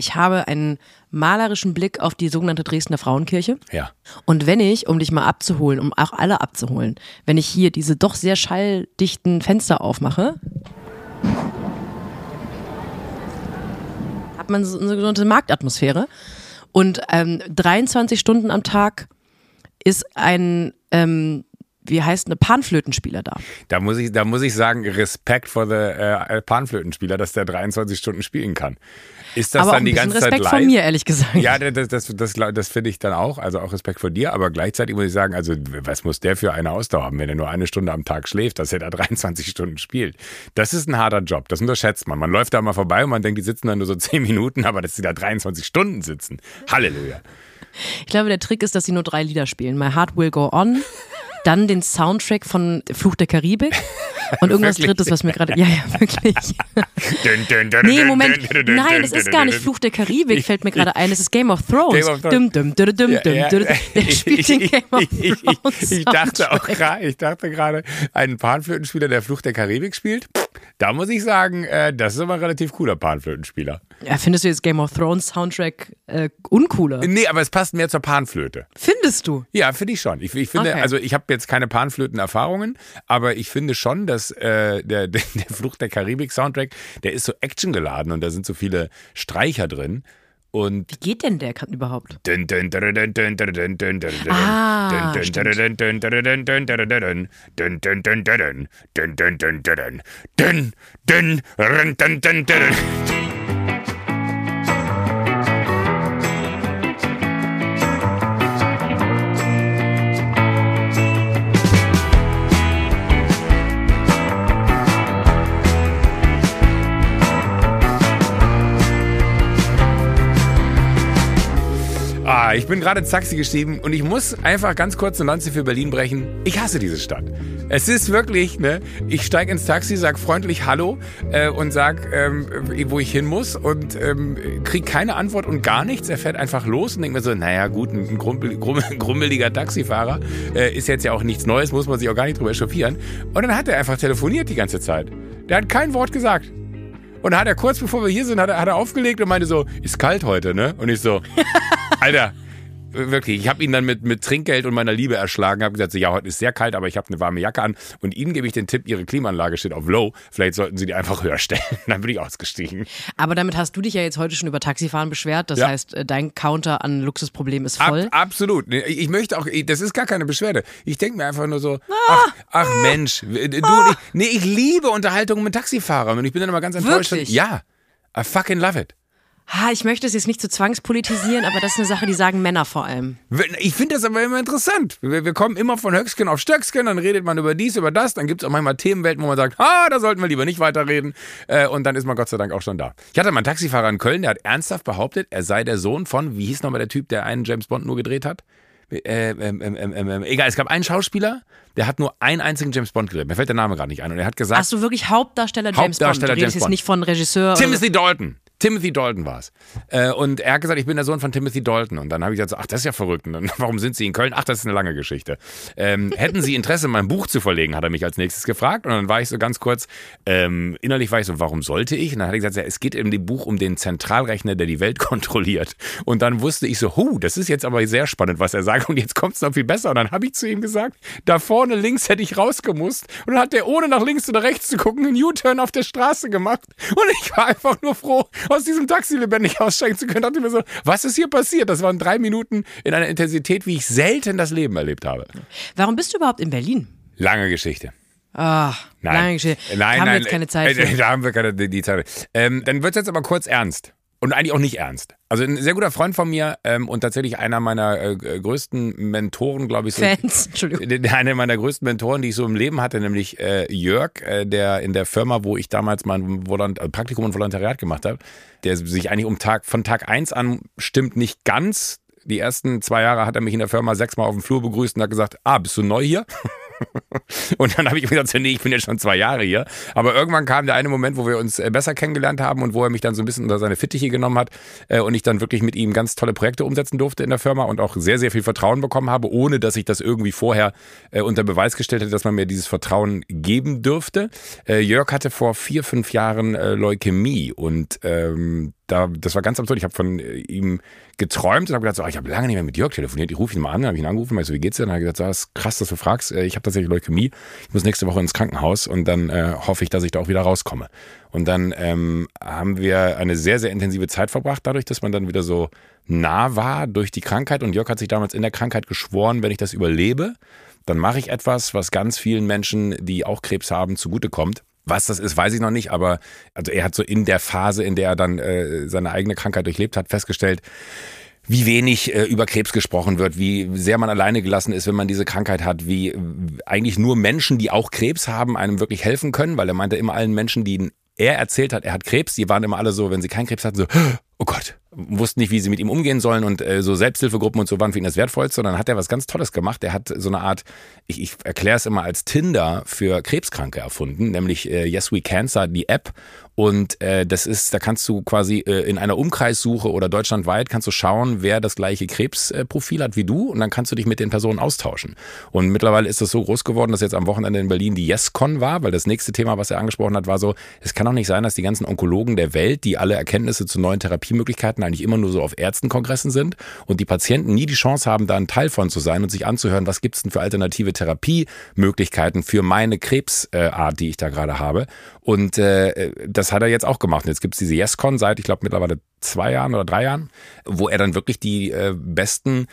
ich habe einen malerischen Blick auf die sogenannte Dresdner Frauenkirche. Ja. Und wenn ich, um dich mal abzuholen, um auch alle abzuholen, wenn ich hier diese doch sehr schalldichten Fenster aufmache, hat man so eine sogenannte Marktatmosphäre. Und ähm, 23 Stunden am Tag ist ein, ähm, wie heißt eine Panflötenspieler da. Da muss ich, da muss ich sagen, Respekt vor der äh, Panflötenspieler, dass der 23 Stunden spielen kann. Ist das Aber dann auch die ganze Respekt Zeit live? von mir, ehrlich gesagt. Ja, das, das, das, das finde ich dann auch. Also auch Respekt vor dir. Aber gleichzeitig muss ich sagen, also was muss der für eine Ausdauer haben, wenn er nur eine Stunde am Tag schläft, dass er da 23 Stunden spielt? Das ist ein harter Job. Das unterschätzt man. Man läuft da mal vorbei und man denkt, die sitzen da nur so 10 Minuten, aber dass sie da 23 Stunden sitzen. Halleluja. Ich glaube, der Trick ist, dass sie nur drei Lieder spielen. My Heart Will Go On, dann den Soundtrack von Fluch der Karibik und irgendwas Wirklich? Drittes, was mir gerade. Ja, ja, wirklich. Nee, Moment. Nein, es ist gar nicht. Fluch der Karibik, fällt mir gerade ein. Es ist Game of Thrones. Game of Thrones. Dum, dum, dum, dum, Ja, dum, ja. dum. Der spielt den Game of Ich- ich- Thrones. Ich dachte auch gerade, ich dachte gerade, einen Panflötenspieler, der Fluch der Karibik spielt. Da muss ich sagen, äh, das ist aber ein relativ cooler Panflötenspieler. Ja, findest du jetzt Game of Thrones Soundtrack äh, uncooler? Nee, aber es passt mehr zur Panflöte. Findest du? Ja, finde ich schon. Ich, ich finde, Okay. also ich habe jetzt keine Panflöten-Erfahrungen, aber ich finde schon, dass äh, der, der, der Fluch der Karibik-Soundtrack, der ist so actiongeladen und da sind so viele Streicher drin. Und Wie geht denn der kann überhaupt? Dun, dun, Ich bin gerade ins Taxi gestiegen und ich muss einfach ganz kurz eine Lanze für Berlin brechen. Ich hasse diese Stadt. Es ist wirklich, ne, ich steige ins Taxi, sag freundlich Hallo äh, und sag, ähm, wo ich hin muss und ähm, krieg keine Antwort und gar nichts. Er fährt einfach los und denkt mir so, naja gut, ein grummel, grummeliger Taxifahrer äh, ist jetzt ja auch nichts Neues, muss man sich auch gar nicht drüber echauffieren. Und dann hat er einfach telefoniert die ganze Zeit. Der hat kein Wort gesagt. Und dann hat er kurz bevor wir hier sind, hat er, hat er aufgelegt und meinte so, ist kalt heute, ne? Und ich so, Alter, wirklich, ich habe ihn dann mit, mit Trinkgeld und meiner Liebe erschlagen, habe gesagt, so, ja, heute ist sehr kalt, aber ich habe eine warme Jacke an. Und Ihnen gebe ich den Tipp, Ihre Klimaanlage steht auf Low. Vielleicht sollten Sie die einfach höher stellen. Dann bin ich ausgestiegen. Aber damit hast du dich ja jetzt heute schon über Taxifahren beschwert. Das Ja. heißt, äh, dein Counter an Luxusproblem ist Ab, voll. absolut. Nee, Ich möchte auch, das ist gar keine Beschwerde. Ich denke mir einfach nur so, ach, ach Mensch, du, ich, nee, ich liebe Unterhaltungen mit Taxifahrern und ich bin dann immer ganz enttäuscht. Wirklich? Ja, I fucking love it. Ha, ich möchte es jetzt nicht zu zwangspolitisieren, aber das ist eine Sache, die sagen Männer vor allem. Ich finde das aber immer interessant. Wir, wir kommen immer von Höcksken auf Stöcksken, dann redet man über dies, über das, dann gibt es auch manchmal Themenwelten, wo man sagt, ah, da sollten wir lieber nicht weiterreden. Äh, und dann ist man Gott sei Dank auch schon da. Ich hatte mal einen Taxifahrer in Köln, der hat ernsthaft behauptet, er sei der Sohn von, wie hieß nochmal der Typ, der einen James Bond nur gedreht hat? Äh, ähm, ähm, ähm, ähm, egal, es gab einen Schauspieler, der hat nur einen einzigen James Bond gedreht. Mir fällt der Name gerade nicht ein. Und er hat gesagt, Hast du wirklich Hauptdarsteller James Hauptdarsteller Bond? Du redest James jetzt Bond. nicht von Regisseur. Timothy Dalton. Timothy Dalton war es. Äh, und er hat gesagt, ich bin der Sohn von Timothy Dalton. Und dann habe ich gesagt, ach, das ist ja verrückt. Und warum sind Sie in Köln? Ach, das ist eine lange Geschichte. Ähm, hätten Sie Interesse, mein Buch zu verlegen, hat er mich als nächstes gefragt. Und dann war ich so ganz kurz, ähm, innerlich war ich so, warum sollte ich? Und dann hat er gesagt, ja, es geht in dem Buch um den Zentralrechner, der die Welt kontrolliert. Und dann wusste ich so, hu, das ist jetzt aber sehr spannend, was er sagt. Und jetzt kommt es noch viel besser. Und dann habe ich zu ihm gesagt, da vorne links hätte ich rausgemusst. Und dann hat der, ohne nach links oder rechts zu gucken, einen U-Turn auf der Straße gemacht. Und ich war einfach nur froh, aus diesem Taxi lebendig aussteigen zu können. dachte mir so, was ist hier passiert? Das waren drei Minuten in einer Intensität, wie ich selten das Leben erlebt habe. Warum bist du überhaupt in Berlin? Lange Geschichte. Ah, Nein. lange Geschichte. Nein, haben nein, wir jetzt keine Zeit äh, für. Da haben wir keine die Zeit. Ähm, dann wird es jetzt aber kurz ernst. Und eigentlich auch nicht ernst. Also ein sehr guter Freund von mir ähm, und tatsächlich einer meiner äh, größten Mentoren, glaube ich. So, Fans, Entschuldigung. Der- Einer meiner größten Mentoren, die ich so im Leben hatte, nämlich äh, Jörg, äh, der in der Firma, wo ich damals mein Volant äh, Praktikum und Volontariat gemacht habe, der sich eigentlich um Tag von Tag eins an stimmt nicht ganz. Die ersten zwei Jahre hat er mich in der Firma sechsmal auf dem Flur begrüßt und hat gesagt, ah, bist du neu hier? Und dann habe ich mir gesagt, nee, ich bin jetzt schon zwei Jahre hier. Aber irgendwann kam der eine Moment, wo wir uns äh, besser kennengelernt haben und wo er mich dann so ein bisschen unter seine Fittiche genommen hat äh, und ich dann wirklich mit ihm ganz tolle Projekte umsetzen durfte in der Firma und auch sehr, sehr viel Vertrauen bekommen habe, ohne dass ich das irgendwie vorher äh, unter Beweis gestellt hätte, dass man mir dieses Vertrauen geben dürfte. Jörg hatte vor vier, fünf Jahren Leukämie und ähm, da, das war ganz absurd. Ich habe von äh, ihm geträumt und habe gedacht, so, ah, ich habe lange nicht mehr mit Jörg telefoniert. Ich rufe ihn mal an, habe ihn angerufen, weißt du, wie geht's dir? Und habe gesagt, so, das ist krass, dass du fragst. Äh, ich habe tatsächlich Leukämie. Ich muss nächste Woche ins Krankenhaus und dann äh, hoffe ich, dass ich da auch wieder rauskomme. Und dann ähm, haben wir eine sehr, sehr intensive Zeit verbracht, dadurch, dass man dann wieder so nah war durch die Krankheit. Und Jörg hat sich damals in der Krankheit geschworen, wenn ich das überlebe, dann mache ich etwas, was ganz vielen Menschen, die auch Krebs haben, zugutekommt. Was das ist, weiß ich noch nicht, aber also er hat so in der Phase, in der er dann äh, seine eigene Krankheit durchlebt hat, festgestellt, wie wenig äh, über Krebs gesprochen wird, wie sehr man alleine gelassen ist, wenn man diese Krankheit hat, wie äh, eigentlich nur Menschen, die auch Krebs haben, einem wirklich helfen können, weil er meinte immer allen Menschen, die er erzählt hat, er hat Krebs, die waren immer alle so, wenn sie keinen Krebs hatten, so, oh Gott, wussten nicht, wie sie mit ihm umgehen sollen und äh, so Selbsthilfegruppen und so waren für ihn das Wertvollste. Dann hat er was ganz Tolles gemacht. Er hat so eine Art, ich, ich erkläre es immer als Tinder für Krebskranke erfunden, nämlich äh, Yes We Cancer, die App. Und äh, das ist, da kannst du quasi äh, in einer Umkreissuche oder deutschlandweit kannst du schauen, wer das gleiche Krebsprofil hat wie du und dann kannst du dich mit den Personen austauschen. Und mittlerweile ist das so groß geworden, dass jetzt am Wochenende in Berlin die YesCon war, weil das nächste Thema, was er angesprochen hat, war so, es kann doch nicht sein, dass die ganzen Onkologen der Welt, die alle Erkenntnisse zu neuen Therapiemöglichkeiten eigentlich immer nur so auf Ärztenkongressen sind und die Patienten nie die Chance haben, da ein Teil von zu sein und sich anzuhören, was gibt's denn für alternative Therapiemöglichkeiten für meine Krebsart, die ich da gerade habe. Und äh, das hat er jetzt auch gemacht. Und jetzt gibt's diese YesCon seit, ich glaube, mittlerweile zwei Jahren oder drei Jahren, wo er dann wirklich die äh, besten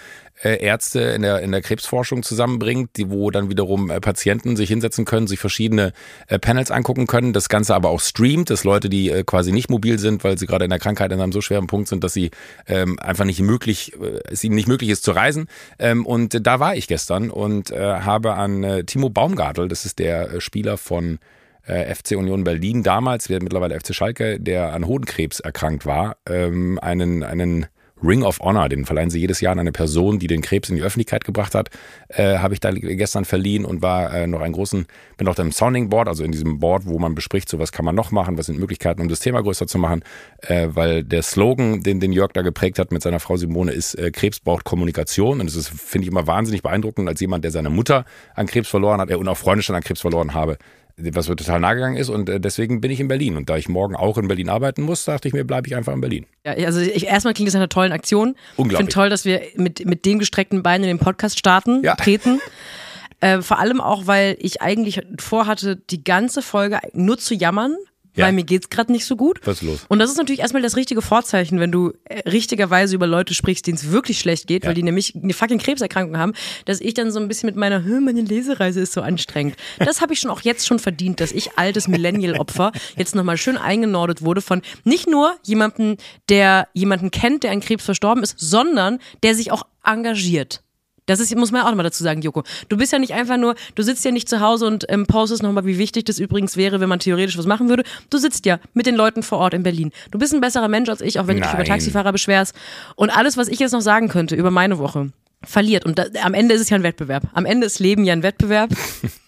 äh, Ärzte in der, in der Krebsforschung zusammenbringt, die, wo dann wiederum äh, Patienten sich hinsetzen können, sich verschiedene äh, Panels angucken können, das Ganze aber auch streamt, dass Leute, die äh, quasi nicht mobil sind, weil sie gerade in der Krankheit in einem so schweren Punkt sind, dass sie ähm, einfach nicht möglich, äh, es ihnen nicht möglich ist zu reisen. Ähm, und da war ich gestern und äh, habe an äh, Timo Baumgartel, das ist der äh, Spieler von äh, FC Union Berlin damals, mittlerweile FC Schalke, der an Hodenkrebs erkrankt war, ähm, einen, einen Ring of Honor, den verleihen sie jedes Jahr an eine Person, die den Krebs in die Öffentlichkeit gebracht hat, äh, habe ich da gestern verliehen und war äh, noch einen großen, bin da im Sounding Board, also in diesem Board, wo man bespricht, so was kann man noch machen, was sind Möglichkeiten, um das Thema größer zu machen, äh, weil der Slogan, den, den Jörg da geprägt hat mit seiner Frau Simone, ist äh, Krebs braucht Kommunikation und das finde ich, immer wahnsinnig beeindruckend, als jemand, der seine Mutter an Krebs verloren hat, er und auch Freunde schon an Krebs verloren habe, was mir total nahe gegangen ist und äh, deswegen bin ich in Berlin. Und da ich morgen auch in Berlin arbeiten muss, dachte ich mir, bleibe ich einfach in Berlin. Ja, also ich, erstmal klingt das nach einer tollen Aktion. Unglaublich. Ich finde toll, dass wir mit, mit den gestreckten Beinen in den Podcast starten, Ja. treten. Äh, vor allem auch, weil ich eigentlich vorhatte, die ganze Folge nur zu jammern, Ja. weil mir geht's gerade nicht so gut. Was ist los? Und das ist natürlich erstmal das richtige Vorzeichen, wenn du äh, richtigerweise über Leute sprichst, denen es wirklich schlecht geht, Ja. weil die nämlich eine fucking Krebserkrankung haben, dass ich dann so ein bisschen mit meiner, "Hm, meine Lesereise ist so anstrengend. Das habe ich schon auch jetzt schon verdient, dass ich altes Millennial-Opfer jetzt nochmal schön eingenordet wurde von nicht nur jemandem, der jemanden kennt, der an Krebs verstorben ist, sondern der sich auch engagiert. Das ist, muss man auch nochmal dazu sagen, Joko. Du bist ja nicht einfach nur, du sitzt ja nicht zu Hause und ähm, postest nochmal, wie wichtig das übrigens wäre, wenn man theoretisch was machen würde. Du sitzt ja mit den Leuten vor Ort in Berlin. Du bist ein besserer Mensch als ich, auch wenn du dich über Nein. Taxifahrer beschwerst. Und alles, was ich jetzt noch sagen könnte über meine Woche, verliert. Und da, am Ende ist es ja ein Wettbewerb. Am Ende ist Leben ja ein Wettbewerb.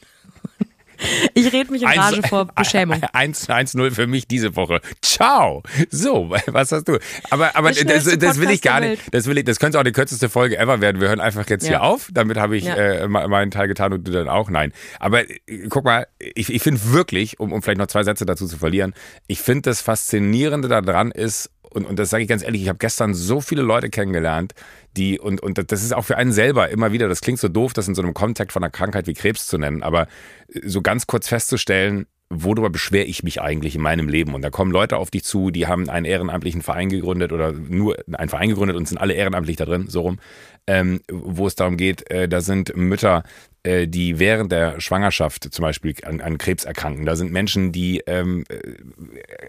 Ich rede mich in Rage vor Beschämung. 1-0 für mich diese Woche. Ciao. So, was hast du? Aber, aber das, das will ich gar nicht. Das will ich, das könnte auch die kürzeste Folge ever werden. Wir hören einfach jetzt Ja. hier auf. Damit habe ich Ja. äh, me- meinen Teil getan und du dann auch. Nein. Aber äh, guck mal, ich, ich finde wirklich, um, um vielleicht noch zwei Sätze dazu zu verlieren, ich finde das Faszinierende daran ist, und, und das sage ich ganz ehrlich, ich habe gestern so viele Leute kennengelernt, die, und, und das ist auch für einen selber immer wieder, das klingt so doof, das in so einem Kontext von einer Krankheit wie Krebs zu nennen, aber so ganz kurz festzustellen, worüber beschwere ich mich eigentlich in meinem Leben? Und da kommen Leute auf dich zu, die haben einen ehrenamtlichen Verein gegründet oder nur einen Verein gegründet und sind alle ehrenamtlich da drin, so rum, ähm, wo es darum geht, äh, da sind Mütter, äh, die während der Schwangerschaft zum Beispiel an, an Krebs erkranken. Da sind Menschen, die ähm,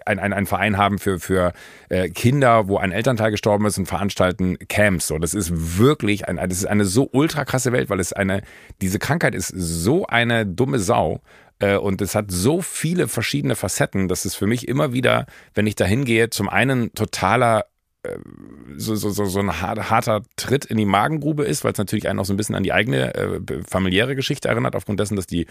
ein, ein, ein Verein haben für, für äh, Kinder, wo ein Elternteil gestorben ist und veranstalten Camps. So, das ist wirklich ein, das ist eine so ultra krasse Welt, weil es eine, diese Krankheit ist so eine dumme Sau. Äh, Und es hat so viele verschiedene Facetten, dass es für mich immer wieder, wenn ich da hingehe, zum einen totaler äh, so, so, so, so ein har- harter Tritt in die Magengrube ist, weil es natürlich einen auch so ein bisschen an die eigene äh, familiäre Geschichte erinnert, aufgrund dessen, dass die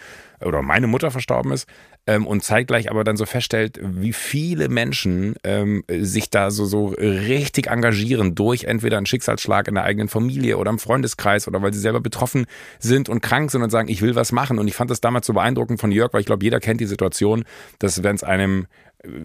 oder meine Mutter verstorben ist ähm, und zeitgleich aber dann so feststellt, wie viele Menschen ähm, sich da so, so richtig engagieren durch entweder einen Schicksalsschlag in der eigenen Familie oder im Freundeskreis oder weil sie selber betroffen sind und krank sind und sagen, ich will was machen. Und ich fand das damals so beeindruckend von Jörg, weil ich glaube, jeder kennt die Situation, dass wenn es einem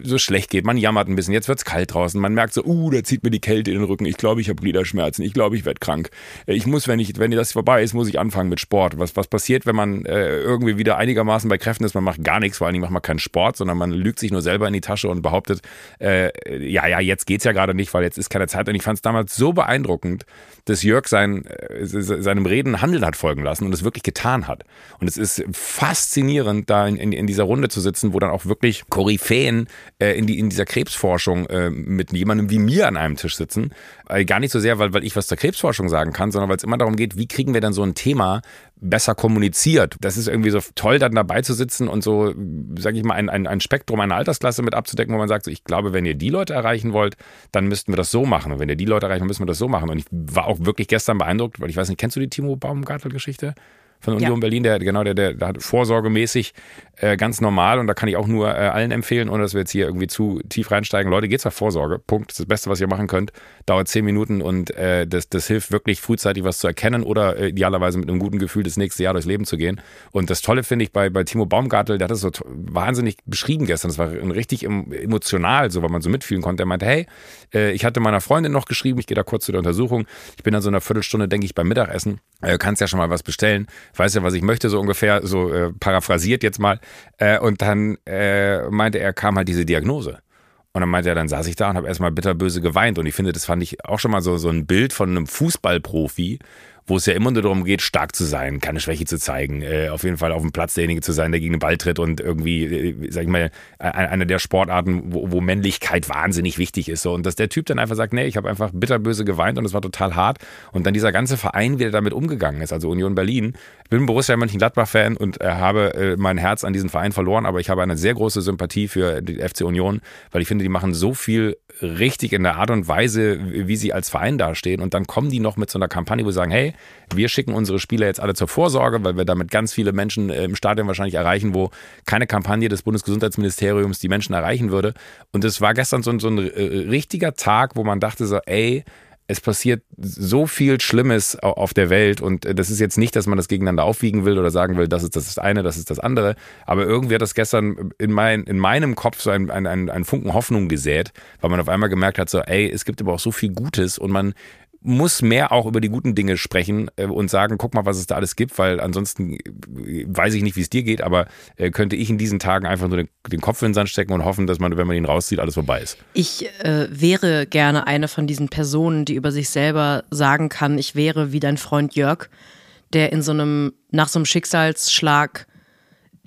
so schlecht geht. Man jammert ein bisschen, jetzt wird's kalt draußen. Man merkt so, uh, da zieht mir die Kälte in den Rücken. Ich glaube, ich habe Gliederschmerzen. Ich glaube, ich werde krank. Ich muss, wenn ich, wenn das vorbei ist, muss ich anfangen mit Sport. Was, was passiert, wenn man äh, irgendwie wieder einigermaßen bei Kräften ist? Man macht gar nichts, vor allen Dingen macht man keinen Sport, sondern man lügt sich nur selber in die Tasche und behauptet, äh, ja, ja, jetzt geht's ja gerade nicht, weil jetzt ist keine Zeit. Und ich fand es damals so beeindruckend, dass Jörg sein, äh, seinem Reden Handeln hat folgen lassen und es wirklich getan hat. Und es ist faszinierend, da in, in, in dieser Runde zu sitzen, wo dann auch wirklich Koryphäen äh, in, die, in dieser Krebsforschung äh, mit jemandem wie mir an einem Tisch sitzen. Äh, gar nicht so sehr, weil, weil ich was zur Krebsforschung sagen kann, sondern weil es immer darum geht, wie kriegen wir dann so ein Thema besser kommuniziert. Das ist irgendwie so toll, dann dabei zu sitzen und so, sage ich mal, ein, ein, ein Spektrum einer Altersklasse mit abzudecken, wo man sagt, so, ich glaube, wenn ihr die Leute erreichen wollt, dann müssten wir das so machen. Und wenn ihr die Leute erreichen, müssen wir das so machen. Und ich war auch wirklich gestern beeindruckt, weil ich weiß nicht, kennst du die Timo Baumgartel-Geschichte? Von Union ja. Berlin, der genau, der, der, der hat vorsorgemäßig äh, ganz normal und da kann ich auch nur äh, allen empfehlen, ohne dass wir jetzt hier irgendwie zu tief reinsteigen. Leute, geht's auf Vorsorge. Punkt. Das ist das Beste, was ihr machen könnt. Dauert zehn Minuten und äh, das, das hilft wirklich frühzeitig was zu erkennen oder äh, idealerweise mit einem guten Gefühl das nächste Jahr durchs Leben zu gehen. Und das Tolle finde ich bei, bei Timo Baumgartel, der hat das so wahnsinnig beschrieben gestern. Das war richtig emotional, so weil man so mitfühlen konnte. Er meinte, hey, äh, ich hatte meiner Freundin noch geschrieben, ich gehe da kurz zu der Untersuchung. Ich bin dann so eine Viertelstunde, denke ich, beim Mittagessen. Äh, kannst ja schon mal was bestellen. Weiß ja, was ich möchte, so ungefähr, so äh, paraphrasiert jetzt mal. Äh, und dann äh, meinte er, kam halt diese Diagnose. Und dann meinte er, dann saß ich da und habe erstmal bitterböse geweint. Und ich finde, das fand ich auch schon mal so, so ein Bild von einem Fußballprofi, wo es ja immer nur darum geht, stark zu sein, keine Schwäche zu zeigen, äh, auf jeden Fall auf dem Platz derjenige zu sein, der gegen den Ball tritt und irgendwie, äh, sag ich mal, eine der Sportarten, wo, wo Männlichkeit wahnsinnig wichtig ist. So. Und dass der Typ dann einfach sagt, nee, ich habe einfach bitterböse geweint und es war total hart. Und dann dieser ganze Verein wieder damit umgegangen ist, also Union Berlin. Ich bin Borussia Mönchengladbach-Fan und äh, habe äh, mein Herz an diesen Verein verloren, aber ich habe eine sehr große Sympathie für die FC Union, weil ich finde, die machen so viel richtig in der Art und Weise, wie sie als Verein dastehen. Und dann kommen die noch mit so einer Kampagne, wo sie sagen, hey, wir schicken unsere Spieler jetzt alle zur Vorsorge, weil wir damit ganz viele Menschen äh, im Stadion wahrscheinlich erreichen, wo keine Kampagne des Bundesgesundheitsministeriums die Menschen erreichen würde. Und es war gestern so, so ein äh, richtiger Tag, wo man dachte so, ey, es passiert so viel Schlimmes auf der Welt und äh, das ist jetzt nicht, dass man das gegeneinander aufwiegen will oder sagen will, das ist das eine, das ist das andere, aber irgendwie hat das gestern in, mein, in meinem Kopf so ein, ein, ein, ein Funken Hoffnung gesät, weil man auf einmal gemerkt hat, so, ey, es gibt aber auch so viel Gutes und man muss mehr auch über die guten Dinge sprechen äh, und sagen, guck mal, was es da alles gibt, weil ansonsten äh, weiß ich nicht, wie es dir geht, aber äh, könnte ich in diesen Tagen einfach nur den, Kopf in den Sand stecken und hoffen, dass man, wenn man ihn rauszieht, alles vorbei ist. Ich äh, wäre gerne eine von diesen Personen, die über sich selber sagen kann, ich wäre wie dein Freund Jörg, der in so einem, nach so einem Schicksalsschlag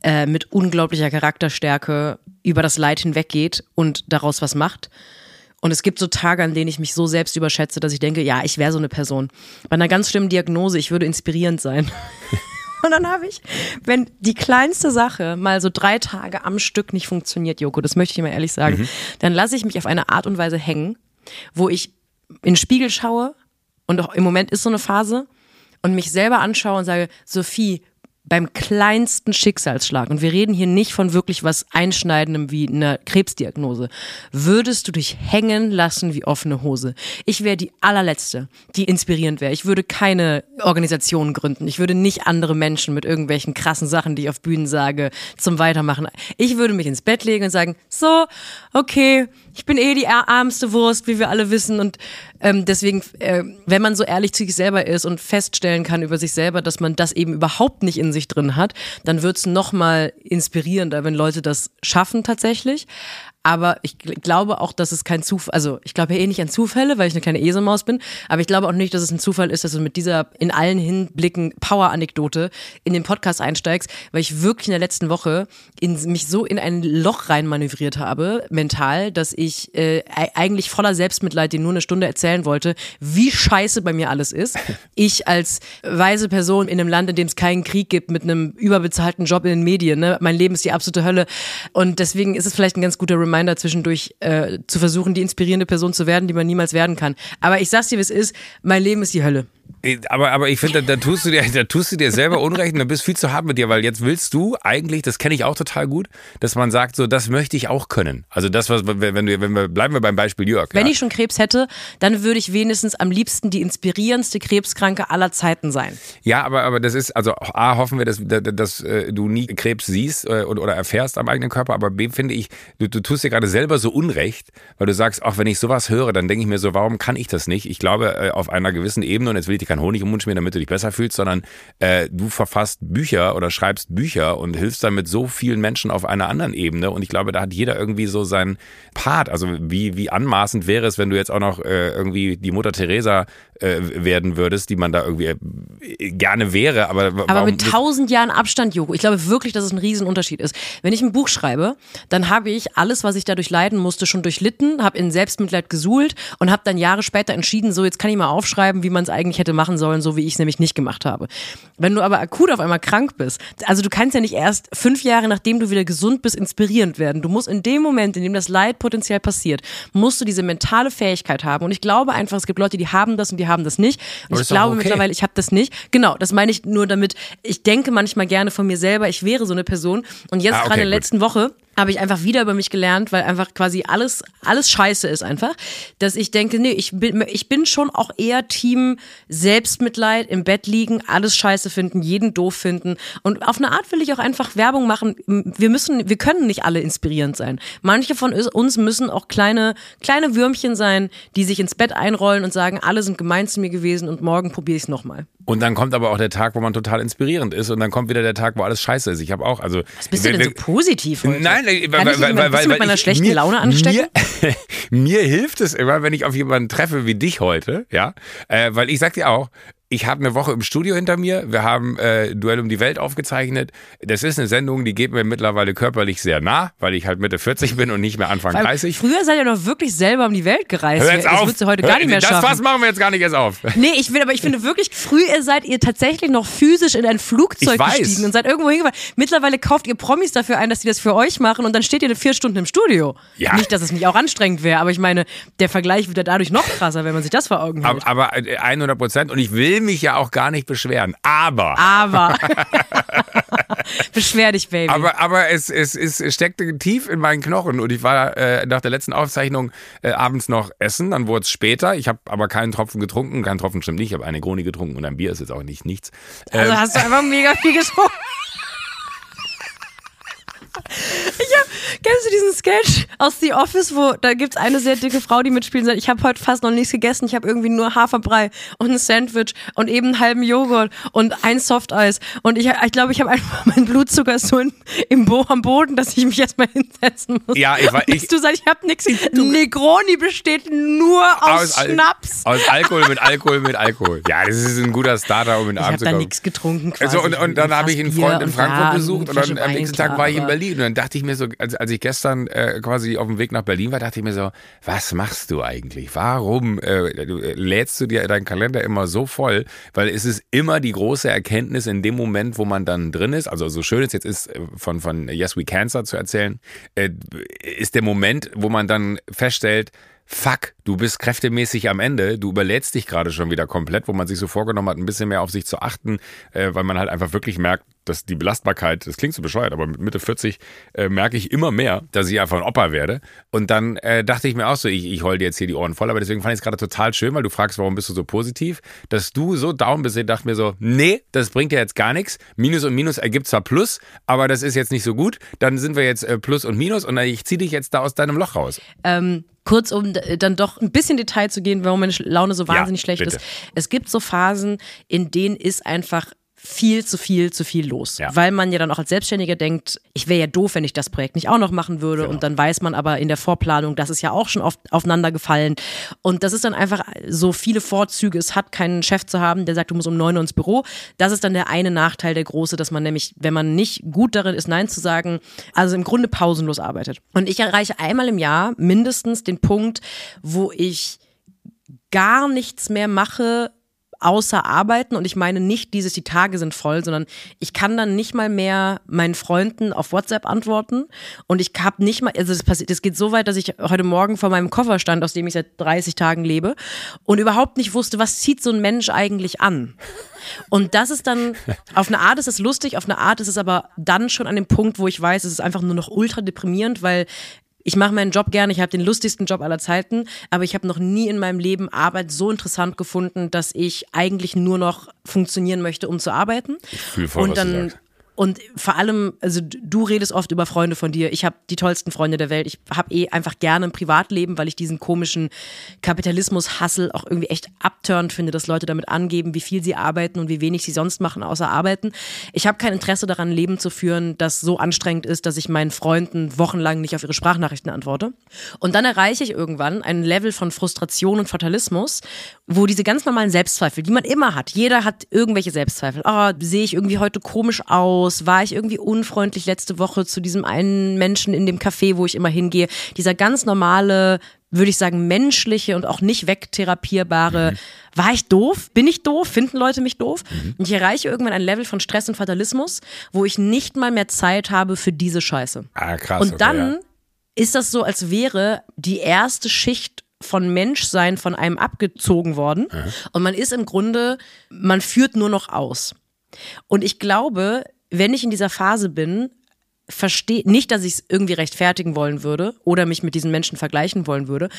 äh, mit unglaublicher Charakterstärke über das Leid hinweggeht und daraus was macht. Und es gibt so Tage, an denen ich mich so selbst überschätze, dass ich denke, ja, ich wäre so eine Person. Bei einer ganz schlimmen Diagnose, ich würde inspirierend sein. Und dann habe ich, wenn die kleinste Sache mal so drei Tage am Stück nicht funktioniert, Joko, das möchte ich mal ehrlich sagen, mhm. dann lasse ich mich auf eine Art und Weise hängen, wo ich in den Spiegel schaue und auch im Moment ist so eine Phase und mich selber anschaue und sage, Sophie, beim kleinsten Schicksalsschlag, und wir reden hier nicht von wirklich was Einschneidendem wie einer Krebsdiagnose, würdest du dich hängen lassen wie offene Hose. Ich wäre die allerletzte, die inspirierend wäre. Ich würde keine Organisation gründen. Ich würde nicht andere Menschen mit irgendwelchen krassen Sachen, die ich auf Bühnen sage, zum Weitermachen. Ich würde mich ins Bett legen und sagen, so, okay, ich bin eh die ärmste Wurst, wie wir alle wissen. Und ähm, deswegen, äh, wenn man so ehrlich zu sich selber ist und feststellen kann über sich selber, dass man das eben überhaupt nicht in sich drin hat, dann wird's noch mal inspirierender, wenn Leute das schaffen tatsächlich. Aber ich glaube auch, dass es kein Zufall, also ich glaube ja eh nicht an Zufälle, weil ich eine kleine Eselmaus bin, aber ich glaube auch nicht, dass es ein Zufall ist, dass du mit dieser in allen Hinblicken Power-Anekdote in den Podcast einsteigst, weil ich wirklich in der letzten Woche in, mich so in ein Loch rein manövriert habe, mental, dass ich äh, eigentlich voller Selbstmitleid dir nur eine Stunde erzählen wollte, wie scheiße bei mir alles ist. Ich als weise Person in einem Land, in dem es keinen Krieg gibt, mit einem überbezahlten Job in den Medien, ne? mein Leben ist die absolute Hölle und deswegen ist es vielleicht ein ganz guter Reminder zwischendurch äh, zu versuchen, die inspirierende Person zu werden, die man niemals werden kann. Aber ich sag's dir, wie es ist, mein Leben ist die Hölle. Aber, aber ich finde, da, da, tust du dir, da tust du dir selber Unrecht und du bist viel zu hart mit dir, weil jetzt willst du eigentlich, das kenne ich auch total gut, dass man sagt, so, das möchte ich auch können. Also das, was, wenn du, wenn wir, bleiben wir beim Beispiel Jörg. Wenn ja. ich schon Krebs hätte, dann würde ich wenigstens am liebsten die inspirierendste Krebskranke aller Zeiten sein. Ja, aber, aber das ist, also A, hoffen wir, dass, dass, dass äh, du nie Krebs siehst äh, oder, oder erfährst am eigenen Körper, aber B, finde ich, du, du tust dir gerade selber so Unrecht, weil du sagst, auch wenn ich sowas höre, dann denke ich mir so, warum kann ich das nicht? Ich glaube, äh, auf einer gewissen Ebene, und jetzt will ich dir keinen Honig im Mund schmieren, damit du dich besser fühlst, sondern äh, du verfasst Bücher oder schreibst Bücher und hilfst damit so vielen Menschen auf einer anderen Ebene. Und ich glaube, da hat jeder irgendwie so seinen Part. Also wie, wie anmaßend wäre es, wenn du jetzt auch noch äh, irgendwie die Mutter Teresa äh, werden würdest, die man da irgendwie äh, gerne wäre. Aber, aber mit tausend Jahren Abstand, Joko, ich glaube wirklich, dass es ein Riesenunterschied ist. Wenn ich ein Buch schreibe, dann habe ich alles, was ich dadurch leiden musste, schon durchlitten, habe in Selbstmitleid gesuhlt und habe dann Jahre später entschieden, so jetzt kann ich mal aufschreiben, wie man es eigentlich hätte machen sollen, so wie ich es nämlich nicht gemacht habe. Wenn du aber akut auf einmal krank bist, also du kannst ja nicht erst fünf Jahre nachdem du wieder gesund bist, inspirierend werden. Du musst in dem Moment, in dem das Leid potenziell passiert, musst du diese mentale Fähigkeit haben. Und ich glaube einfach, es gibt Leute, die haben das und die haben das nicht. Und ich glaube okay. mittlerweile, ich habe das nicht. Genau, das meine ich nur damit, ich denke manchmal gerne von mir selber, ich wäre so eine Person. Und jetzt ah, okay, gerade in der letzten Woche habe ich einfach wieder über mich gelernt, weil einfach quasi alles, alles scheiße ist einfach, dass ich denke, nee, ich bin, ich bin schon auch eher Team Selbstmitleid, im Bett liegen, alles scheiße finden, jeden doof finden und auf eine Art will ich auch einfach Werbung machen. Wir müssen, wir können nicht alle inspirierend sein. Manche von uns müssen auch kleine, kleine Würmchen sein, die sich ins Bett einrollen und sagen, alle sind gemein zu mir gewesen und morgen probiere ich es nochmal. Und dann kommt aber auch der Tag, wo man total inspirierend ist und dann kommt wieder der Tag, wo alles scheiße ist. Ich habe auch, also. Was bist du denn so positiv heute? Nein, weil, weil, weil, weil, weil, mit meiner ich, schlechten mir, Laune anstecken? Mir, mir, hilft es immer, wenn ich auf jemanden treffe wie dich heute, ja, äh, weil ich sag dir auch, ich habe eine Woche im Studio hinter mir. Wir haben äh, Duell um die Welt aufgezeichnet. Das ist eine Sendung, die geht mir mittlerweile körperlich sehr nah, weil ich halt Mitte 40 bin und nicht mehr Anfang 30. Früher seid ihr noch wirklich selber um die Welt gereist. Hör jetzt das auf. würdest du heute gar nicht mehr das schaffen. Das Fass machen wir jetzt gar nicht erst auf. Nee, ich will, aber ich finde wirklich, früher seid ihr tatsächlich noch physisch in ein Flugzeug gestiegen und seid irgendwo hingefahren. Mittlerweile kauft ihr Promis dafür ein, dass die das für euch machen und dann steht ihr vier Stunden im Studio. Ja. Nicht, dass es nicht auch anstrengend wäre, aber ich meine, der Vergleich wird ja dadurch noch krasser, wenn man sich das vor Augen hält. Aber, aber 100 Prozent und ich will mich ja auch gar nicht nicht beschweren. Aber. Aber. Beschwer dich, Baby. Aber, aber es, es, es steckte tief in meinen Knochen und ich war äh, nach der letzten Aufzeichnung äh, abends noch essen, dann wurde es später. Ich habe aber keinen Tropfen getrunken, kein Tropfen stimmt nicht. Ich habe eine Krone getrunken und ein Bier ist jetzt auch nicht nichts. Also ähm, hast du einfach mega viel getrunken. Ich hab, kennst du diesen Sketch aus The Office, wo da gibt's eine sehr dicke Frau, die mitspielt und sagt, ich habe heute fast noch nichts gegessen, ich habe irgendwie nur Haferbrei und ein Sandwich und eben einen halben Joghurt und ein Softeis und ich ich, glaube, ich habe einfach mein Blutzucker ist so in, im Bo am Boden, dass ich mich erstmal hinsetzen muss. Ja, ich war ich, du sagst, ich habe nichts. Negroni besteht nur aus, aus Schnaps. Aus Alkohol mit Alkohol mit Alkohol. Ja, das ist ein guter Starter, um in den Abend zu kommen. Ich habe da nichts getrunken quasi. Also, und, und dann habe ich einen Freund in Frankfurt besucht und dann am nächsten Tag war ich in Berlin und dann dachte ich mir so, als, als ich gestern äh, quasi auf dem Weg nach Berlin war, dachte ich mir so, was machst du eigentlich? Warum äh, äh, lädst du dir deinen Kalender immer so voll? Weil es ist immer die große Erkenntnis in dem Moment, wo man dann drin ist. Also so schön es jetzt ist, äh, von, von Yes We Cancer zu erzählen, äh, ist der Moment, wo man dann feststellt, fuck, du bist kräftemäßig am Ende, du überlädst dich gerade schon wieder komplett, wo man sich so vorgenommen hat, ein bisschen mehr auf sich zu achten, äh, weil man halt einfach wirklich merkt, dass die Belastbarkeit, das klingt so bescheuert, aber mit Mitte 40 äh, merke ich immer mehr, dass ich einfach ein Opa werde. Und dann äh, dachte ich mir auch so, ich, ich heul dir jetzt hier die Ohren voll, aber deswegen fand ich es gerade total schön, weil du fragst, warum bist du so positiv, dass du so down bist, ich dachte mir so, nee, das bringt ja jetzt gar nichts. Minus und Minus ergibt zwar Plus, aber das ist jetzt nicht so gut. Dann sind wir jetzt äh, Plus und Minus und ich ziehe dich jetzt da aus deinem Loch raus. Ähm, kurz, um dann doch ein bisschen Detail zu gehen, warum meine Laune so wahnsinnig ja, schlecht bitte. ist. Es gibt so Phasen, in denen ist einfach viel zu viel zu viel los. Ja. Weil man ja dann auch als Selbstständiger denkt, ich wäre ja doof, wenn ich das Projekt nicht auch noch machen würde. Genau. Und dann weiß man aber in der Vorplanung, das ist ja auch schon oft aufeinander gefallen. Und das ist dann einfach so viele Vorzüge. Es hat keinen Chef zu haben, der sagt, du musst um neun Uhr ins Büro. Das ist dann der eine Nachteil, der große, dass man nämlich, wenn man nicht gut darin ist, Nein zu sagen, also im Grunde pausenlos arbeitet. Und ich erreiche einmal im Jahr mindestens den Punkt, wo ich gar nichts mehr mache, außer arbeiten und ich meine nicht dieses, die Tage sind voll, sondern ich kann dann nicht mal mehr meinen Freunden auf WhatsApp antworten und ich habe nicht mal, also das passiert, das geht so weit, dass ich heute Morgen vor meinem Koffer stand, aus dem ich seit 30 Tagen lebe und überhaupt nicht wusste, was zieht so ein Mensch eigentlich an. Und das ist dann, auf eine Art ist es lustig, auf eine Art ist es aber dann schon an dem Punkt, wo ich weiß, es ist einfach nur noch ultra deprimierend, weil ich mache meinen Job gerne, ich habe den lustigsten Job aller Zeiten, aber ich habe noch nie in meinem Leben Arbeit so interessant gefunden, dass ich eigentlich nur noch funktionieren möchte, um zu arbeiten. Ich fühle voll, und dann. Und vor allem, also du redest oft über Freunde von dir. Ich habe die tollsten Freunde der Welt. Ich habe eh einfach gerne ein Privatleben, weil ich diesen komischen Kapitalismus-Hassel auch irgendwie echt abturnt finde, dass Leute damit angeben, wie viel sie arbeiten und wie wenig sie sonst machen, außer arbeiten. Ich habe kein Interesse daran, ein Leben zu führen, das so anstrengend ist, dass ich meinen Freunden wochenlang nicht auf ihre Sprachnachrichten antworte. Und dann erreiche ich irgendwann ein Level von Frustration und Fatalismus, wo diese ganz normalen Selbstzweifel, die man immer hat, jeder hat irgendwelche Selbstzweifel. Oh, sehe ich irgendwie heute komisch aus? War ich irgendwie unfreundlich letzte Woche zu diesem einen Menschen in dem Café, wo ich immer hingehe? Dieser ganz normale, würde ich sagen, menschliche und auch nicht wegtherapierbare, war ich doof? Bin ich doof? Finden Leute mich doof? Und ich erreiche irgendwann ein Level von Stress und Fatalismus, wo ich nicht mal mehr Zeit habe für diese Scheiße. Ah, krass. Und okay, dann ja. ist das so, als wäre die erste Schicht von Menschsein von einem abgezogen worden. Und man ist im Grunde, man führt nur noch aus. Und ich glaube, wenn ich in dieser Phase bin, verstehe nicht, dass ich es irgendwie rechtfertigen wollen würde oder mich mit diesen Menschen vergleichen wollen würde,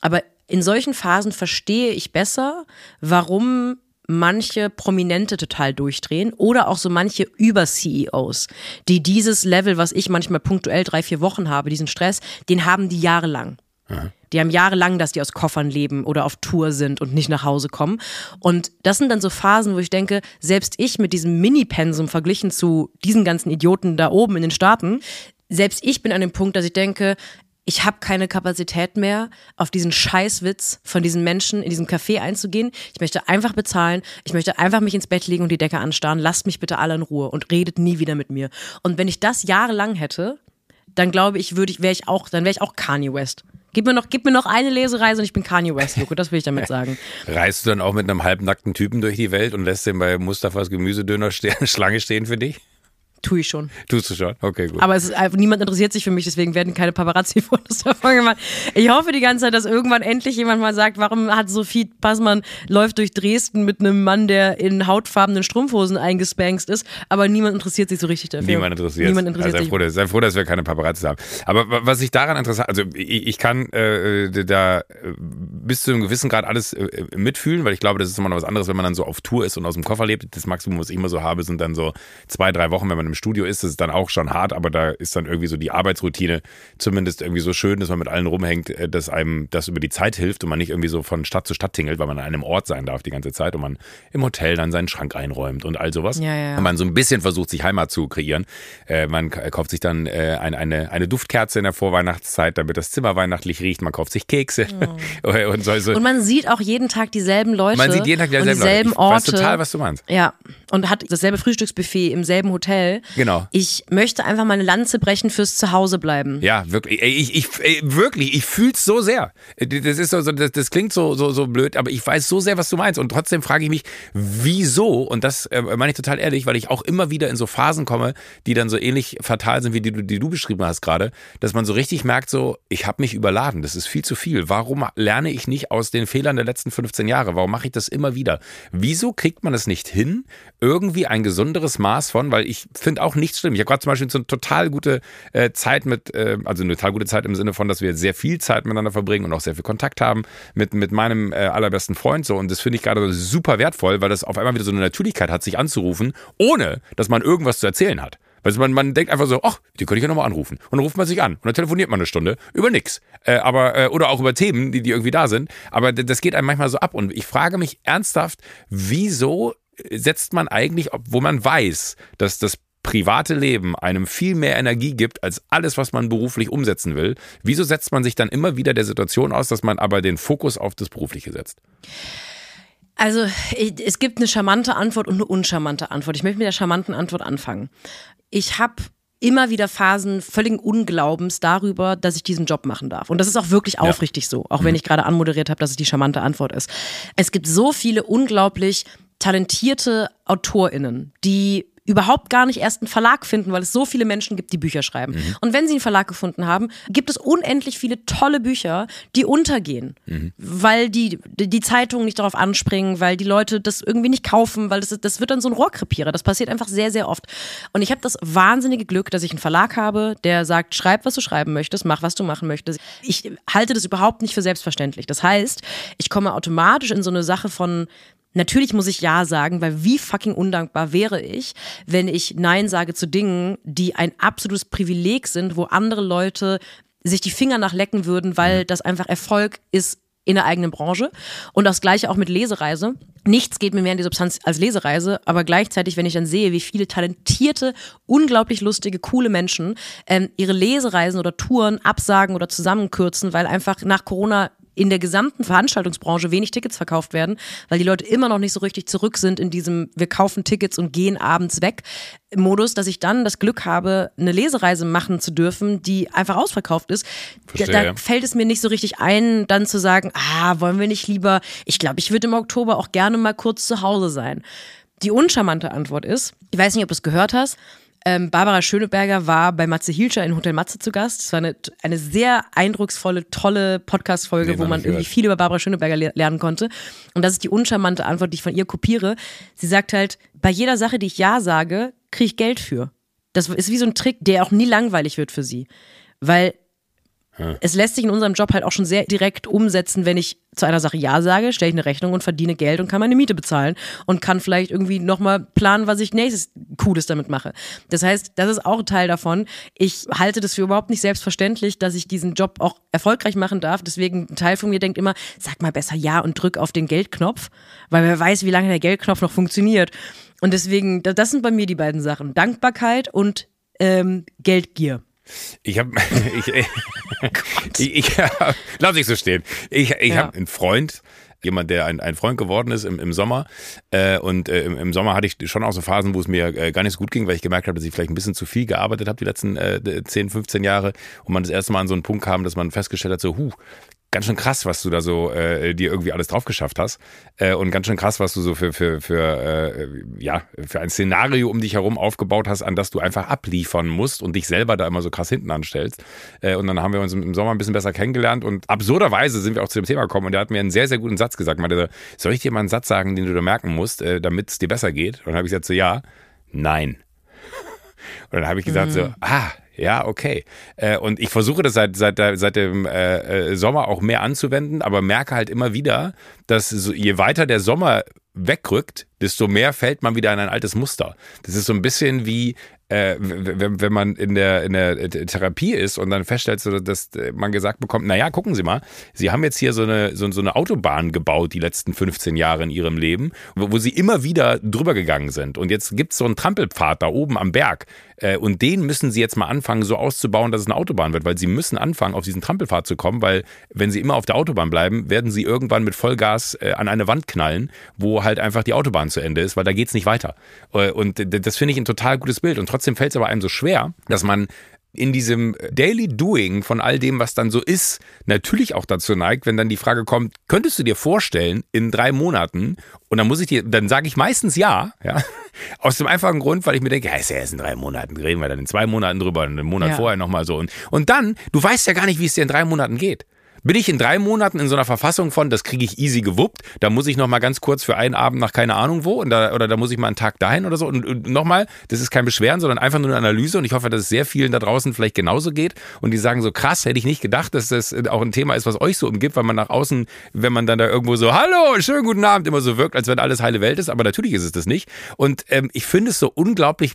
aber in solchen Phasen verstehe ich besser, warum manche Prominente total durchdrehen oder auch so manche Über-CEOs, die dieses Level, was ich manchmal punktuell drei, vier Wochen habe, diesen Stress, den haben die jahrelang. Die haben jahrelang, dass die aus Koffern leben oder auf Tour sind und nicht nach Hause kommen. Und das sind dann so Phasen, wo ich denke, selbst ich mit diesem Mini-Pensum verglichen zu diesen ganzen Idioten da oben in den Staaten, selbst ich bin an dem Punkt, dass ich denke, ich habe keine Kapazität mehr, auf diesen Scheißwitz von diesen Menschen in diesem Café einzugehen. Ich möchte einfach bezahlen. Ich möchte einfach mich ins Bett legen und die Decke anstarren. Lasst mich bitte alle in Ruhe und redet nie wieder mit mir. Und wenn ich das jahrelang hätte, dann glaube ich, würde ich, wäre ich auch, dann wäre ich auch Kanye West. Gib mir noch, gib mir noch eine Lesereise und ich bin Kanye West, Luke. Das will ich damit sagen. Reist du dann auch mit einem halbnackten Typen durch die Welt und lässt den bei Mustafas Gemüsedöner Schlange stehen für dich? Tue ich schon. Tust du schon? Okay, gut. Aber ist, niemand interessiert sich für mich, deswegen werden keine Paparazzi-Fotos davon gemacht. Ich hoffe die ganze Zeit, dass irgendwann endlich jemand mal sagt, warum hat Sophie Passmann läuft durch Dresden mit einem Mann, der in hautfarbenen Strumpfhosen eingespankst ist, aber niemand interessiert sich so richtig dafür. Niemand interessiert Niemand interessiert also sei froh, dass, sei froh, dass wir keine Paparazzi haben. Aber wa- was ich daran interessant, also ich, ich kann äh, da äh, bis zu einem gewissen Grad alles äh, mitfühlen, weil ich glaube, das ist immer noch was anderes, wenn man dann so auf Tour ist und aus dem Koffer lebt. Das Maximum, was ich immer so habe, sind dann so zwei, drei Wochen, wenn man im Studio ist. Das ist dann auch schon hart, aber da ist dann irgendwie so die Arbeitsroutine zumindest irgendwie so schön, dass man mit allen rumhängt, äh, dass einem das über die Zeit hilft und man nicht irgendwie so von Stadt zu Stadt tingelt, weil man an einem Ort sein darf die ganze Zeit und man im Hotel dann seinen Schrank einräumt und all sowas. Ja, ja. Und man so ein bisschen versucht, sich Heimat zu kreieren. Äh, man kauft sich dann äh, ein, eine, eine Duftkerze in der Vorweihnachtszeit, damit das Zimmer weihnachtlich riecht. Man kauft sich Kekse und so. Oh. Und man sieht auch jeden Tag dieselben Leute. Man sieht jeden Tag dieselben dieselben Leute. Ich weiß Orte. total, was du meinst. Ja, und hat dasselbe Frühstücksbuffet im selben Hotel. Genau. Ich möchte einfach meine Lanze brechen fürs Zuhausebleiben. Ja, wirklich. Ich, ich, ey, wirklich, ich fühl's so sehr. Das ist so, das, das klingt so, so, so blöd, aber ich weiß so sehr, was du meinst. Und trotzdem frage ich mich, wieso? Und das äh, meine ich total ehrlich, weil ich auch immer wieder in so Phasen komme, die dann so ähnlich fatal sind, wie die, du- die du beschrieben hast gerade, dass man so richtig merkt, so, ich habe mich überladen. Das ist viel zu viel. Warum lerne ich nicht aus den Fehlern der letzten 15 Jahre? Warum mache ich das immer wieder? Wieso kriegt man es nicht hin, irgendwie ein gesunderes Maß von, weil ich finde auch nichts schlimm. Ich habe gerade zum Beispiel so eine total gute äh, Zeit mit, äh, also eine total gute Zeit im Sinne von, dass wir sehr viel Zeit miteinander verbringen und auch sehr viel Kontakt haben mit, mit meinem äh, allerbesten Freund so. Und das finde ich gerade super wertvoll, weil das auf einmal wieder so eine Natürlichkeit hat, sich anzurufen, ohne dass man irgendwas zu erzählen hat. Also man, man denkt einfach so, ach, die könnte ich ja nochmal anrufen. Und dann ruft man sich an und dann telefoniert man eine Stunde über nix. Äh, aber, äh, oder auch über Themen, die, die irgendwie da sind. Aber das geht einem manchmal so ab. Und ich frage mich ernsthaft, wieso setzt man eigentlich, wo man weiß, dass das private Leben einem viel mehr Energie gibt als alles, was man beruflich umsetzen will, wieso setzt man sich dann immer wieder der Situation aus, dass man aber den Fokus auf das Berufliche setzt? Also es gibt eine charmante Antwort und eine uncharmante Antwort. Ich möchte mit der charmanten Antwort anfangen. Ich habe immer wieder Phasen völligen Unglaubens darüber, dass ich diesen Job machen darf. Und das ist auch wirklich aufrichtig so, auch wenn ich gerade anmoderiert habe, dass es die charmante Antwort ist. Es gibt so viele unglaublich talentierte AutorInnen, die überhaupt gar nicht erst einen Verlag finden, weil es so viele Menschen gibt, die Bücher schreiben. Mhm. Und wenn sie einen Verlag gefunden haben, gibt es unendlich viele tolle Bücher, die untergehen, mhm. weil die, die Zeitungen nicht darauf anspringen, weil die Leute das irgendwie nicht kaufen, weil das, das wird dann so ein Rohrkrepierer. Das passiert einfach sehr, sehr oft. Und ich habe das wahnsinnige Glück, dass ich einen Verlag habe, der sagt, schreib, was du schreiben möchtest, mach, was du machen möchtest. Ich halte das überhaupt nicht für selbstverständlich. Das heißt, ich komme automatisch in so eine Sache von, Natürlich muss ich Ja sagen, weil wie fucking undankbar wäre ich, wenn ich Nein sage zu Dingen, die ein absolutes Privileg sind, wo andere Leute sich die Finger nachlecken würden, weil mhm. das einfach Erfolg ist in der eigenen Branche. Und das gleiche auch mit Lesereise. Nichts geht mir mehr in die Substanz als Lesereise, aber gleichzeitig, wenn ich dann sehe, wie viele talentierte, unglaublich lustige, coole Menschen ähm, ihre Lesereisen oder Touren absagen oder zusammenkürzen, weil einfach nach Corona in der gesamten Veranstaltungsbranche wenig Tickets verkauft werden, weil die Leute immer noch nicht so richtig zurück sind in diesem wir kaufen Tickets und gehen abends weg Modus, dass ich dann das Glück habe, eine Lesereise machen zu dürfen, die einfach ausverkauft ist. Verstehe, da, da fällt es mir nicht so richtig ein, dann zu sagen, ah, wollen wir nicht lieber, ich glaube, ich würde im Oktober auch gerne mal kurz zu Hause sein. Die uncharmante Antwort ist, ich weiß nicht, ob du es gehört hast, ähm, Barbara Schöneberger war bei Matze Hilscher in Hotel Matze zu Gast. Es war eine, eine sehr eindrucksvolle, tolle Podcast-Folge, nee, wo man irgendwie viel über Barbara Schöneberger le lernen konnte. Und das ist die uncharmante Antwort, die ich von ihr kopiere. Sie sagt halt, bei jeder Sache, die ich Ja sage, kriege ich Geld für. Das ist wie so ein Trick, der auch nie langweilig wird für sie. Weil es lässt sich in unserem Job halt auch schon sehr direkt umsetzen, wenn ich zu einer Sache Ja sage, stelle ich eine Rechnung und verdiene Geld und kann meine Miete bezahlen und kann vielleicht irgendwie nochmal planen, was ich nächstes Cooles damit mache. Das heißt, das ist auch ein Teil davon. Ich halte das für überhaupt nicht selbstverständlich, dass ich diesen Job auch erfolgreich machen darf. Deswegen ein Teil von mir denkt immer, sag mal besser Ja und drück auf den Geldknopf, weil wer weiß, wie lange der Geldknopf noch funktioniert. Und deswegen, das sind bei mir die beiden Sachen. Dankbarkeit und ähm, Geldgier. Ich habe, ich, ich, ich, lass ich so stehen. Ich, ich ja. habe einen Freund, jemand, der ein, ein Freund geworden ist im, im Sommer. Äh, und äh, im, im, Sommer hatte ich schon auch so Phasen, wo es mir äh, gar nicht so gut ging, weil ich gemerkt habe, dass ich vielleicht ein bisschen zu viel gearbeitet habe die letzten äh, 10, 15 Jahre. Und man das erste Mal an so einen Punkt kam, dass man festgestellt hat, so, huh, ganz schön krass, was du da so äh, dir irgendwie alles drauf geschafft hast äh, und ganz schön krass, was du so für für für äh, ja für ein Szenario um dich herum aufgebaut hast, an das du einfach abliefern musst und dich selber da immer so krass hinten anstellst. Äh, und dann haben wir uns im Sommer ein bisschen besser kennengelernt und absurderweise sind wir auch zu dem Thema gekommen und er hat mir einen sehr sehr guten Satz gesagt. Meinte, soll ich dir mal einen Satz sagen, den du da merken musst, äh, damit es dir besser geht? Und dann habe ich gesagt so ja, nein. Und dann habe ich gesagt mhm. so, ah, ja, okay. Äh, und ich versuche das seit, seit, seit dem äh, äh, Sommer auch mehr anzuwenden, aber merke halt immer wieder, dass so, je weiter der Sommer wegrückt, desto mehr fällt man wieder in ein altes Muster. Das ist so ein bisschen wie, äh, wenn, wenn man in der, in der Therapie ist und dann feststellt, dass man gesagt bekommt, naja, gucken Sie mal, Sie haben jetzt hier so eine, so, so eine Autobahn gebaut die letzten 15 Jahre in Ihrem Leben, wo, wo Sie immer wieder drüber gegangen sind. Und jetzt gibt es so einen Trampelpfad da oben am Berg. Äh, und den müssen Sie jetzt mal anfangen, so auszubauen, dass es eine Autobahn wird, weil Sie müssen anfangen, auf diesen Trampelpfad zu kommen, weil wenn Sie immer auf der Autobahn bleiben, werden Sie irgendwann mit Vollgas äh, an eine Wand knallen, wo halt einfach die Autobahn zu Ende ist, weil da geht's nicht weiter. Äh, und das finde ich ein total gutes Bild. Und trotzdem fällt es aber einem so schwer, dass man in diesem Daily Doing von all dem, was dann so ist, natürlich auch dazu neigt, wenn dann die Frage kommt, könntest du dir vorstellen, in drei Monaten, und dann muss ich dir, dann sage ich meistens ja, ja, aus dem einfachen Grund, weil ich mir denke, ja, ist ja erst in drei Monaten, reden wir dann in zwei Monaten drüber, einen Monat ja. vorher nochmal so. Und, und dann, du weißt ja gar nicht, wie es dir in drei Monaten geht. Bin ich in drei Monaten in so einer Verfassung von, das kriege ich easy gewuppt, da muss ich noch mal ganz kurz für einen Abend nach keine Ahnung wo da, oder da muss ich mal einen Tag dahin oder so. Und, und nochmal, das ist kein Beschweren, sondern einfach nur eine Analyse und ich hoffe, dass es sehr vielen da draußen vielleicht genauso geht und die sagen so, krass, hätte ich nicht gedacht, dass das auch ein Thema ist, was euch so umgibt, weil man nach außen, wenn man dann da irgendwo so, hallo, schönen guten Abend, immer so wirkt, als wenn alles heile Welt ist, aber natürlich ist es das nicht. Und ähm, ich finde es so unglaublich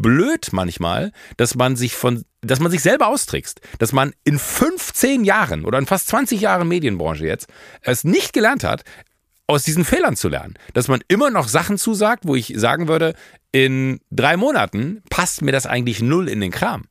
blöd manchmal, dass man sich von dass man sich selber austrickst, dass man in 15 Jahren oder in fast 20 Jahren Medienbranche jetzt es nicht gelernt hat, aus diesen Fehlern zu lernen. Dass man immer noch Sachen zusagt, wo ich sagen würde, in drei Monaten passt mir das eigentlich null in den Kram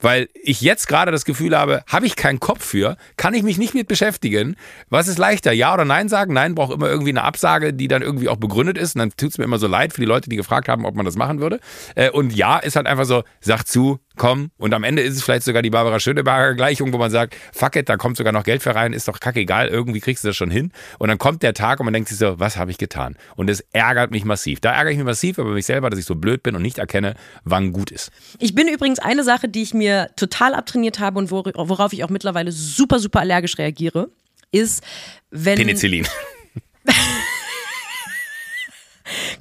weil ich jetzt gerade das Gefühl habe, habe ich keinen Kopf für, kann ich mich nicht mit beschäftigen. Was ist leichter, ja oder nein sagen? Nein braucht immer irgendwie eine Absage, die dann irgendwie auch begründet ist. Und dann tut es mir immer so leid für die Leute, die gefragt haben, ob man das machen würde. Äh, und ja ist halt einfach so, sag zu, komm. Und am Ende ist es vielleicht sogar die Barbara Schöneberger Gleichung, wo man sagt, fuck it, da kommt sogar noch Geld für rein, ist doch kackegal, irgendwie kriegst du das schon hin. Und dann kommt der Tag und man denkt sich so, was habe ich getan? Und es ärgert mich massiv. Da ärgere ich mich massiv über mich selber, dass ich so blöd bin und nicht erkenne, wann gut ist. Ich bin übrigens eine Sache, die ich mir total abtrainiert habe und worauf ich auch mittlerweile super, super allergisch reagiere, ist, wenn. Penicillin.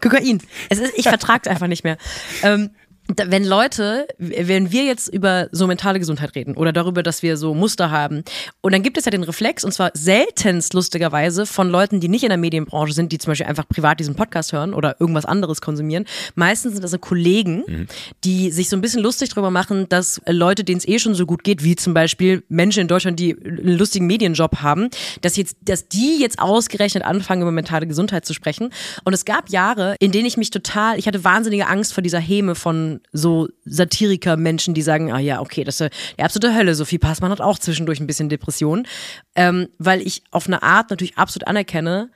Kokain. Es ist, ich vertrage es einfach nicht mehr. Ähm, wenn Leute, wenn wir jetzt über so mentale Gesundheit reden oder darüber, dass wir so Muster haben, und dann gibt es ja den Reflex, und zwar seltenst lustigerweise von Leuten, die nicht in der Medienbranche sind, die zum Beispiel einfach privat diesen Podcast hören oder irgendwas anderes konsumieren. Meistens sind das so Kollegen, mhm. die sich so ein bisschen lustig darüber machen, dass Leute, denen es eh schon so gut geht, wie zum Beispiel Menschen in Deutschland, die einen lustigen Medienjob haben, dass jetzt, dass die jetzt ausgerechnet anfangen, über mentale Gesundheit zu sprechen. Und es gab Jahre, in denen ich mich total, ich hatte wahnsinnige Angst vor dieser Häme von so Satiriker-Menschen, die sagen, ah ja, okay, das ist die absolute Hölle. Sophie Passmann hat auch zwischendurch ein bisschen Depressionen, ähm, weil ich auf eine Art natürlich absolut anerkenne,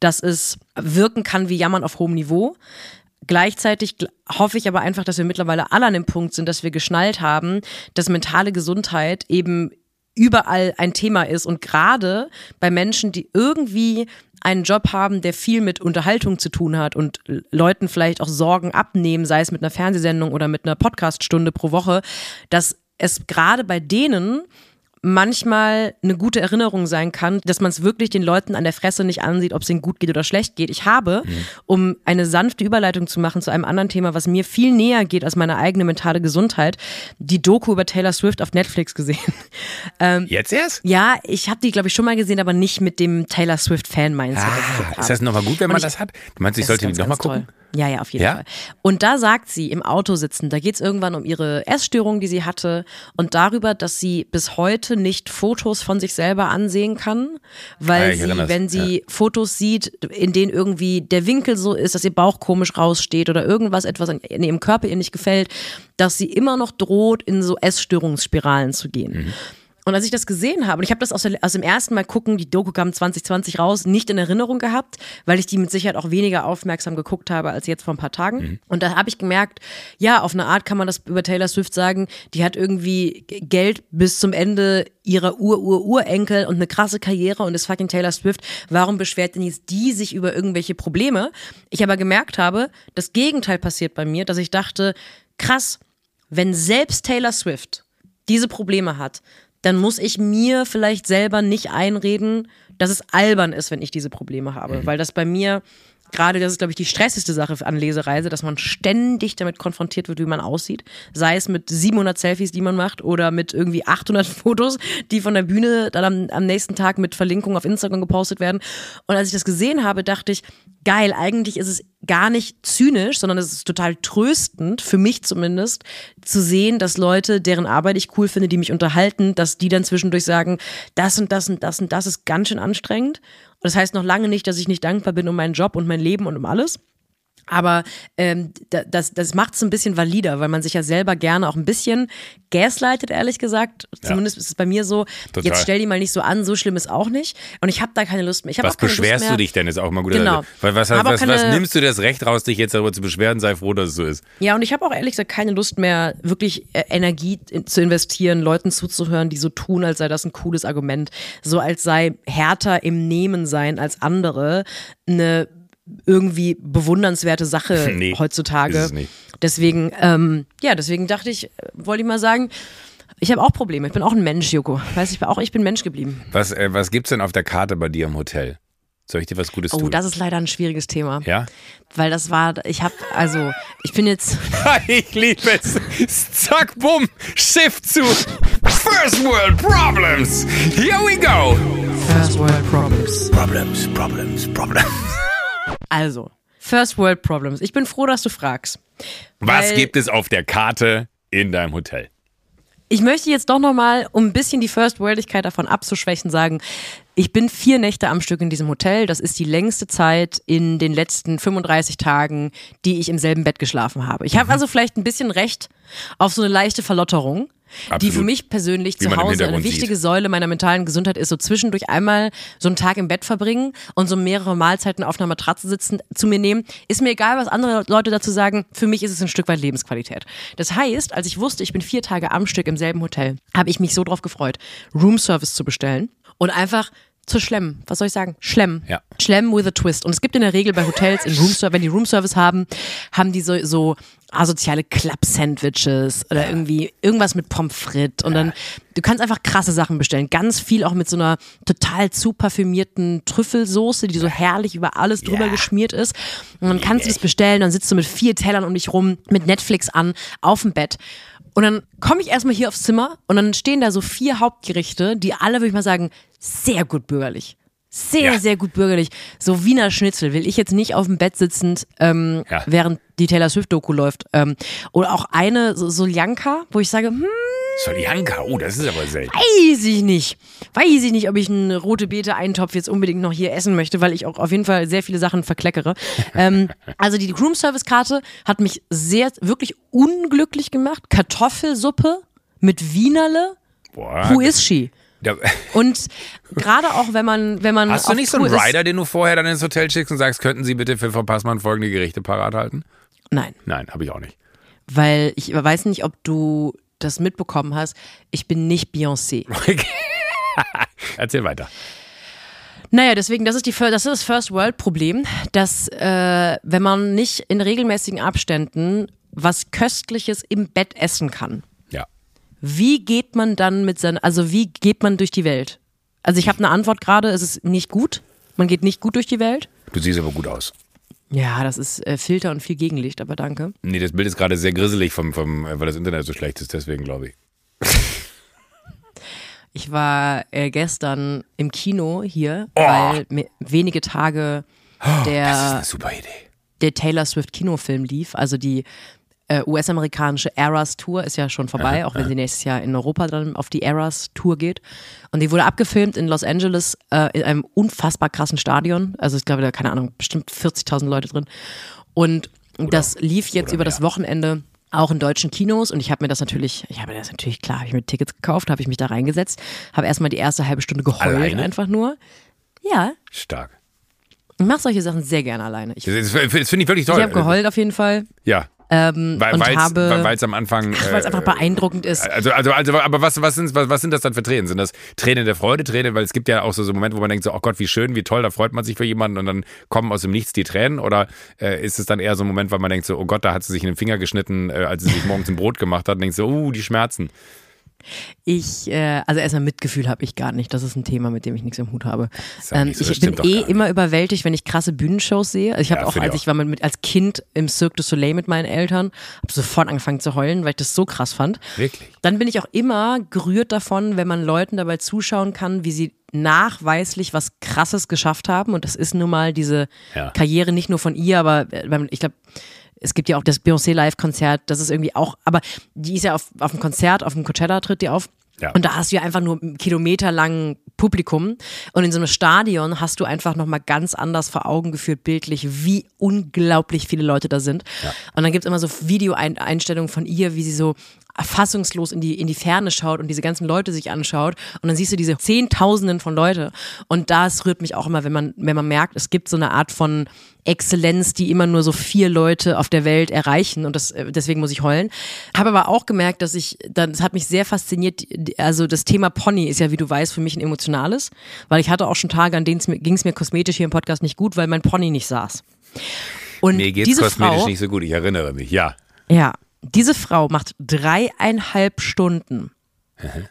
dass es wirken kann wie Jammern auf hohem Niveau. Gleichzeitig hoffe ich aber einfach, dass wir mittlerweile alle an dem Punkt sind, dass wir geschnallt haben, dass mentale Gesundheit eben überall ein Thema ist und gerade bei Menschen, die irgendwie einen Job haben, der viel mit Unterhaltung zu tun hat und Leuten vielleicht auch Sorgen abnehmen, sei es mit einer Fernsehsendung oder mit einer Podcaststunde pro Woche, dass es gerade bei denen manchmal eine gute Erinnerung sein kann, dass man es wirklich den Leuten an der Fresse nicht ansieht, ob es ihnen gut geht oder schlecht geht. Ich habe, mhm. um eine sanfte Überleitung zu machen zu einem anderen Thema, was mir viel näher geht als meine eigene mentale Gesundheit, die Doku über Taylor Swift auf Netflix gesehen. Ähm, Jetzt erst? Ja, ich habe die, glaube ich, schon mal gesehen, aber nicht mit dem Taylor Swift-Fan-Mindset. Ah, ist das nochmal gut, wenn man ich, das hat? Du meinst, ich sollte die nochmal gucken? Toll. Ja, ja, auf jeden ja? Fall. Und da sagt sie im Auto sitzen, da geht es irgendwann um ihre Essstörung, die sie hatte und darüber, dass sie bis heute nicht Fotos von sich selber ansehen kann, weil ja, sie, wenn sie ja. Fotos sieht, in denen irgendwie der Winkel so ist, dass ihr Bauch komisch raussteht oder irgendwas, etwas in ihrem Körper ihr nicht gefällt, dass sie immer noch droht, in so Essstörungsspiralen zu gehen. Mhm. Und als ich das gesehen habe, und ich habe das aus, der, aus, dem ersten Mal gucken, die Doku kam 2020 raus, nicht in Erinnerung gehabt, weil ich die mit Sicherheit auch weniger aufmerksam geguckt habe als jetzt vor ein paar Tagen. Mhm. Und da habe ich gemerkt, ja, auf eine Art kann man das über Taylor Swift sagen, die hat irgendwie Geld bis zum Ende ihrer Ur-Ur-Urenkel und eine krasse Karriere und ist fucking Taylor Swift. Warum beschwert denn jetzt die sich über irgendwelche Probleme? Ich aber gemerkt habe, das Gegenteil passiert bei mir, dass ich dachte, krass, wenn selbst Taylor Swift diese Probleme hat, dann muss ich mir vielleicht selber nicht einreden, dass es albern ist, wenn ich diese Probleme habe. Mhm. Weil das bei mir gerade, das ist, glaube ich, die stressigste Sache an Lesereise, dass man ständig damit konfrontiert wird, wie man aussieht. Sei es mit 700 Selfies, die man macht, oder mit irgendwie 800 Fotos, die von der Bühne dann am, am nächsten Tag mit Verlinkung auf Instagram gepostet werden. Und als ich das gesehen habe, dachte ich, geil, eigentlich ist es gar nicht zynisch, sondern es ist total tröstend, für mich zumindest, zu sehen, dass Leute, deren Arbeit ich cool finde, die mich unterhalten, dass die dann zwischendurch sagen, das und das und das und das ist ganz schön anstrengend. Und das heißt noch lange nicht, dass ich nicht dankbar bin um meinen Job und mein Leben und um alles. Aber ähm, das, das macht es ein bisschen valider, weil man sich ja selber gerne auch ein bisschen gaslightet, ehrlich gesagt. Zumindest ja. ist es bei mir so. Total. Jetzt stell die mal nicht so an, so schlimm ist auch nicht. Und ich habe da keine Lust mehr. Ich was auch keine beschwerst Lust mehr. du dich denn, ist auch mal gut. Genau. Weil was, was, was, keine, was, nimmst du das Recht raus, dich jetzt darüber zu beschweren? Sei froh, dass es so ist. Ja, und ich habe auch ehrlich gesagt keine Lust mehr, wirklich äh, Energie zu investieren, Leuten zuzuhören, die so tun, als sei das ein cooles Argument. So als sei härter im Nehmen sein als andere eine irgendwie bewundernswerte Sache nee, heutzutage. Ist es nicht. Deswegen, ähm, ja, deswegen dachte ich, wollte ich mal sagen, ich habe auch Probleme. Ich bin auch ein Mensch, Joko. Weiß ich auch, ich bin Mensch geblieben. Was, äh, was gibt's denn auf der Karte bei dir im Hotel? Soll ich dir was Gutes oh, tun? Oh, das ist leider ein schwieriges Thema. Ja? Weil das war, ich habe, also, ich bin jetzt. ich liebe es. Zack, bumm, Shift zu First World Problems. Here we go. First World Problems. Problems, Problems, Problems. Also, First World Problems. Ich bin froh, dass du fragst. Was gibt es auf der Karte in deinem Hotel? Ich möchte jetzt doch nochmal, um ein bisschen die First Worldigkeit davon abzuschwächen, sagen, ich bin vier Nächte am Stück in diesem Hotel. Das ist die längste Zeit in den letzten 35 Tagen, die ich im selben Bett geschlafen habe. Ich habe mhm. also vielleicht ein bisschen Recht auf so eine leichte Verlotterung. Die Absolut. für mich persönlich zu Hause eine wichtige sieht. Säule meiner mentalen Gesundheit ist, so zwischendurch einmal so einen Tag im Bett verbringen und so mehrere Mahlzeiten auf einer Matratze sitzen, zu mir nehmen. Ist mir egal, was andere Leute dazu sagen. Für mich ist es ein Stück weit Lebensqualität. Das heißt, als ich wusste, ich bin vier Tage am Stück im selben Hotel, habe ich mich so drauf gefreut, Roomservice zu bestellen und einfach zu schlemmen. Was soll ich sagen? Schlemmen. Ja. Schlemmen with a twist. Und es gibt in der Regel bei Hotels, in Roomservice, wenn die Roomservice haben, haben die so, so asoziale Club-Sandwiches oder irgendwie irgendwas mit Pommes frites. Und dann, du kannst einfach krasse Sachen bestellen. Ganz viel auch mit so einer total zu parfümierten Trüffelsoße, die so herrlich über alles drüber Ja. geschmiert ist. Und dann kannst du das bestellen, dann sitzt du mit vier Tellern um dich rum, mit Netflix an, auf dem Bett. Und dann komme ich erstmal hier aufs Zimmer und dann stehen da so vier Hauptgerichte, die alle, würde ich mal sagen, sehr gut bürgerlich. Sehr, Ja. sehr gut bürgerlich. So Wiener Schnitzel will ich jetzt nicht auf dem Bett sitzend, ähm, Ja. während die Taylor Swift-Doku läuft. Ähm, oder auch eine so Soljanka, wo ich sage, hm, Soljanka, oh, das ist aber selten. weiß ich nicht. Weiß ich nicht, ob ich einen rote Beete-Eintopf jetzt unbedingt noch hier essen möchte, weil ich auch auf jeden Fall sehr viele Sachen verkleckere. ähm, also die Room-Service-Karte hat mich sehr, wirklich unglücklich gemacht. Kartoffelsuppe mit Wienerle. Boah, Who is she? Da, Und gerade auch, wenn man, wenn man hast du nicht so einen Rider, den du vorher dann ins Hotel schickst und sagst, könnten Sie bitte für Frau Passmann folgende Gerichte parat halten? Nein, Nein, habe ich auch nicht. weil ich weiß nicht, ob du das mitbekommen hast. Ich bin nicht Beyoncé. Erzähl weiter. Naja, deswegen, das ist, die, das ist das First World Problem, dass äh, wenn man nicht in regelmäßigen Abständen was Köstliches im Bett essen kann, Ja. Wie geht man dann mit seinen, also wie geht man durch die Welt? Also ich habe eine Antwort gerade, es ist nicht gut. Man geht nicht gut durch die Welt. Du siehst aber gut aus. Ja, das ist äh, Filter und viel Gegenlicht, aber danke. Nee, das Bild ist gerade sehr grisselig, vom, vom, weil das Internet so schlecht ist, deswegen glaube ich. Ich war äh, gestern im Kino hier, weil mir wenige Tage ist der, Idee. der Taylor Swift Kinofilm lief. Also die äh, US-amerikanische Eras Tour ist ja schon vorbei, auch wenn sie nächstes Jahr in Europa dann auf die Eras Tour geht. Und die wurde abgefilmt in Los Angeles äh, in einem unfassbar krassen Stadion. Also ich glaube, da keine Ahnung, bestimmt 40.000 Leute drin. Und das lief jetzt oder über das mehr. Wochenende auch in deutschen Kinos und ich habe mir das natürlich, ich habe mir das natürlich klar, habe ich mir Tickets gekauft, habe ich mich da reingesetzt, habe erstmal die erste halbe Stunde geheult Alleine? einfach nur. Ja, Stark. ich mache solche Sachen sehr gerne alleine. Ich, Das, das, das finde ich wirklich ich toll. habe geheult auf jeden Fall. Ja. Ähm, Weil es am Anfang. weil es einfach beeindruckend ist. Also, also, also, aber was, was, sind, was, was sind das dann für Tränen? Sind das Tränen der Freude, Tränen, weil es gibt ja auch so, so Momente, wo man denkt so, oh Gott, wie schön, wie toll, da freut man sich für jemanden und dann kommen aus dem Nichts die Tränen oder äh, ist es dann eher so ein Moment, weil man denkt so, oh Gott, da hat sie sich in den Finger geschnitten, äh, als sie sich morgens ein Brot gemacht hat und denkt so, uh, die Schmerzen. Ich, äh, also erstmal Mitgefühl habe ich gar nicht. Das ist ein Thema, mit dem ich nichts im Hut habe. Ähm, so, ich bin eh immer überwältigt, wenn ich krasse Bühnenshows sehe. Also ich habe Ja, auch, als ich war mit, als Kind im Cirque du Soleil mit meinen Eltern, habe sofort angefangen zu heulen, weil ich das so krass fand. Wirklich? Dann bin ich auch immer gerührt davon, wenn man Leuten dabei zuschauen kann, wie sie nachweislich was Krasses geschafft haben. Und das ist nun mal diese Ja. Karriere nicht nur von ihr, aber äh, ich glaube, es gibt ja auch das Beyoncé Live-Konzert, das ist irgendwie auch, aber die ist ja auf, auf dem Konzert, auf dem Coachella tritt die auf. Ja. Und da hast du ja einfach nur kilometerlang Publikum. Und in so einem Stadion hast du einfach nochmal ganz anders vor Augen geführt, bildlich, wie unglaublich viele Leute da sind. Und dann gibt es immer so Videoeinstellungen von ihr, wie sie so fassungslos in die, in die Ferne schaut und diese ganzen Leute sich anschaut. Und dann siehst du diese Zehntausenden von Leute. Und das rührt mich auch immer, wenn man, wenn man merkt, es gibt so eine Art von Exzellenz, die immer nur so vier Leute auf der Welt erreichen. Und das, äh, deswegen muss ich heulen. Habe aber auch gemerkt, dass ich, das hat mich sehr fasziniert. Also das Thema Pony ist ja, wie du weißt, für mich ein emotionales. Weil ich hatte auch schon Tage, an denen ging es mir kosmetisch hier im Podcast nicht gut, weil mein Pony nicht saß. Und Mir geht's diese kosmetisch Frau, nicht so gut, ich erinnere mich, ja. ja, diese Frau macht dreieinhalb Stunden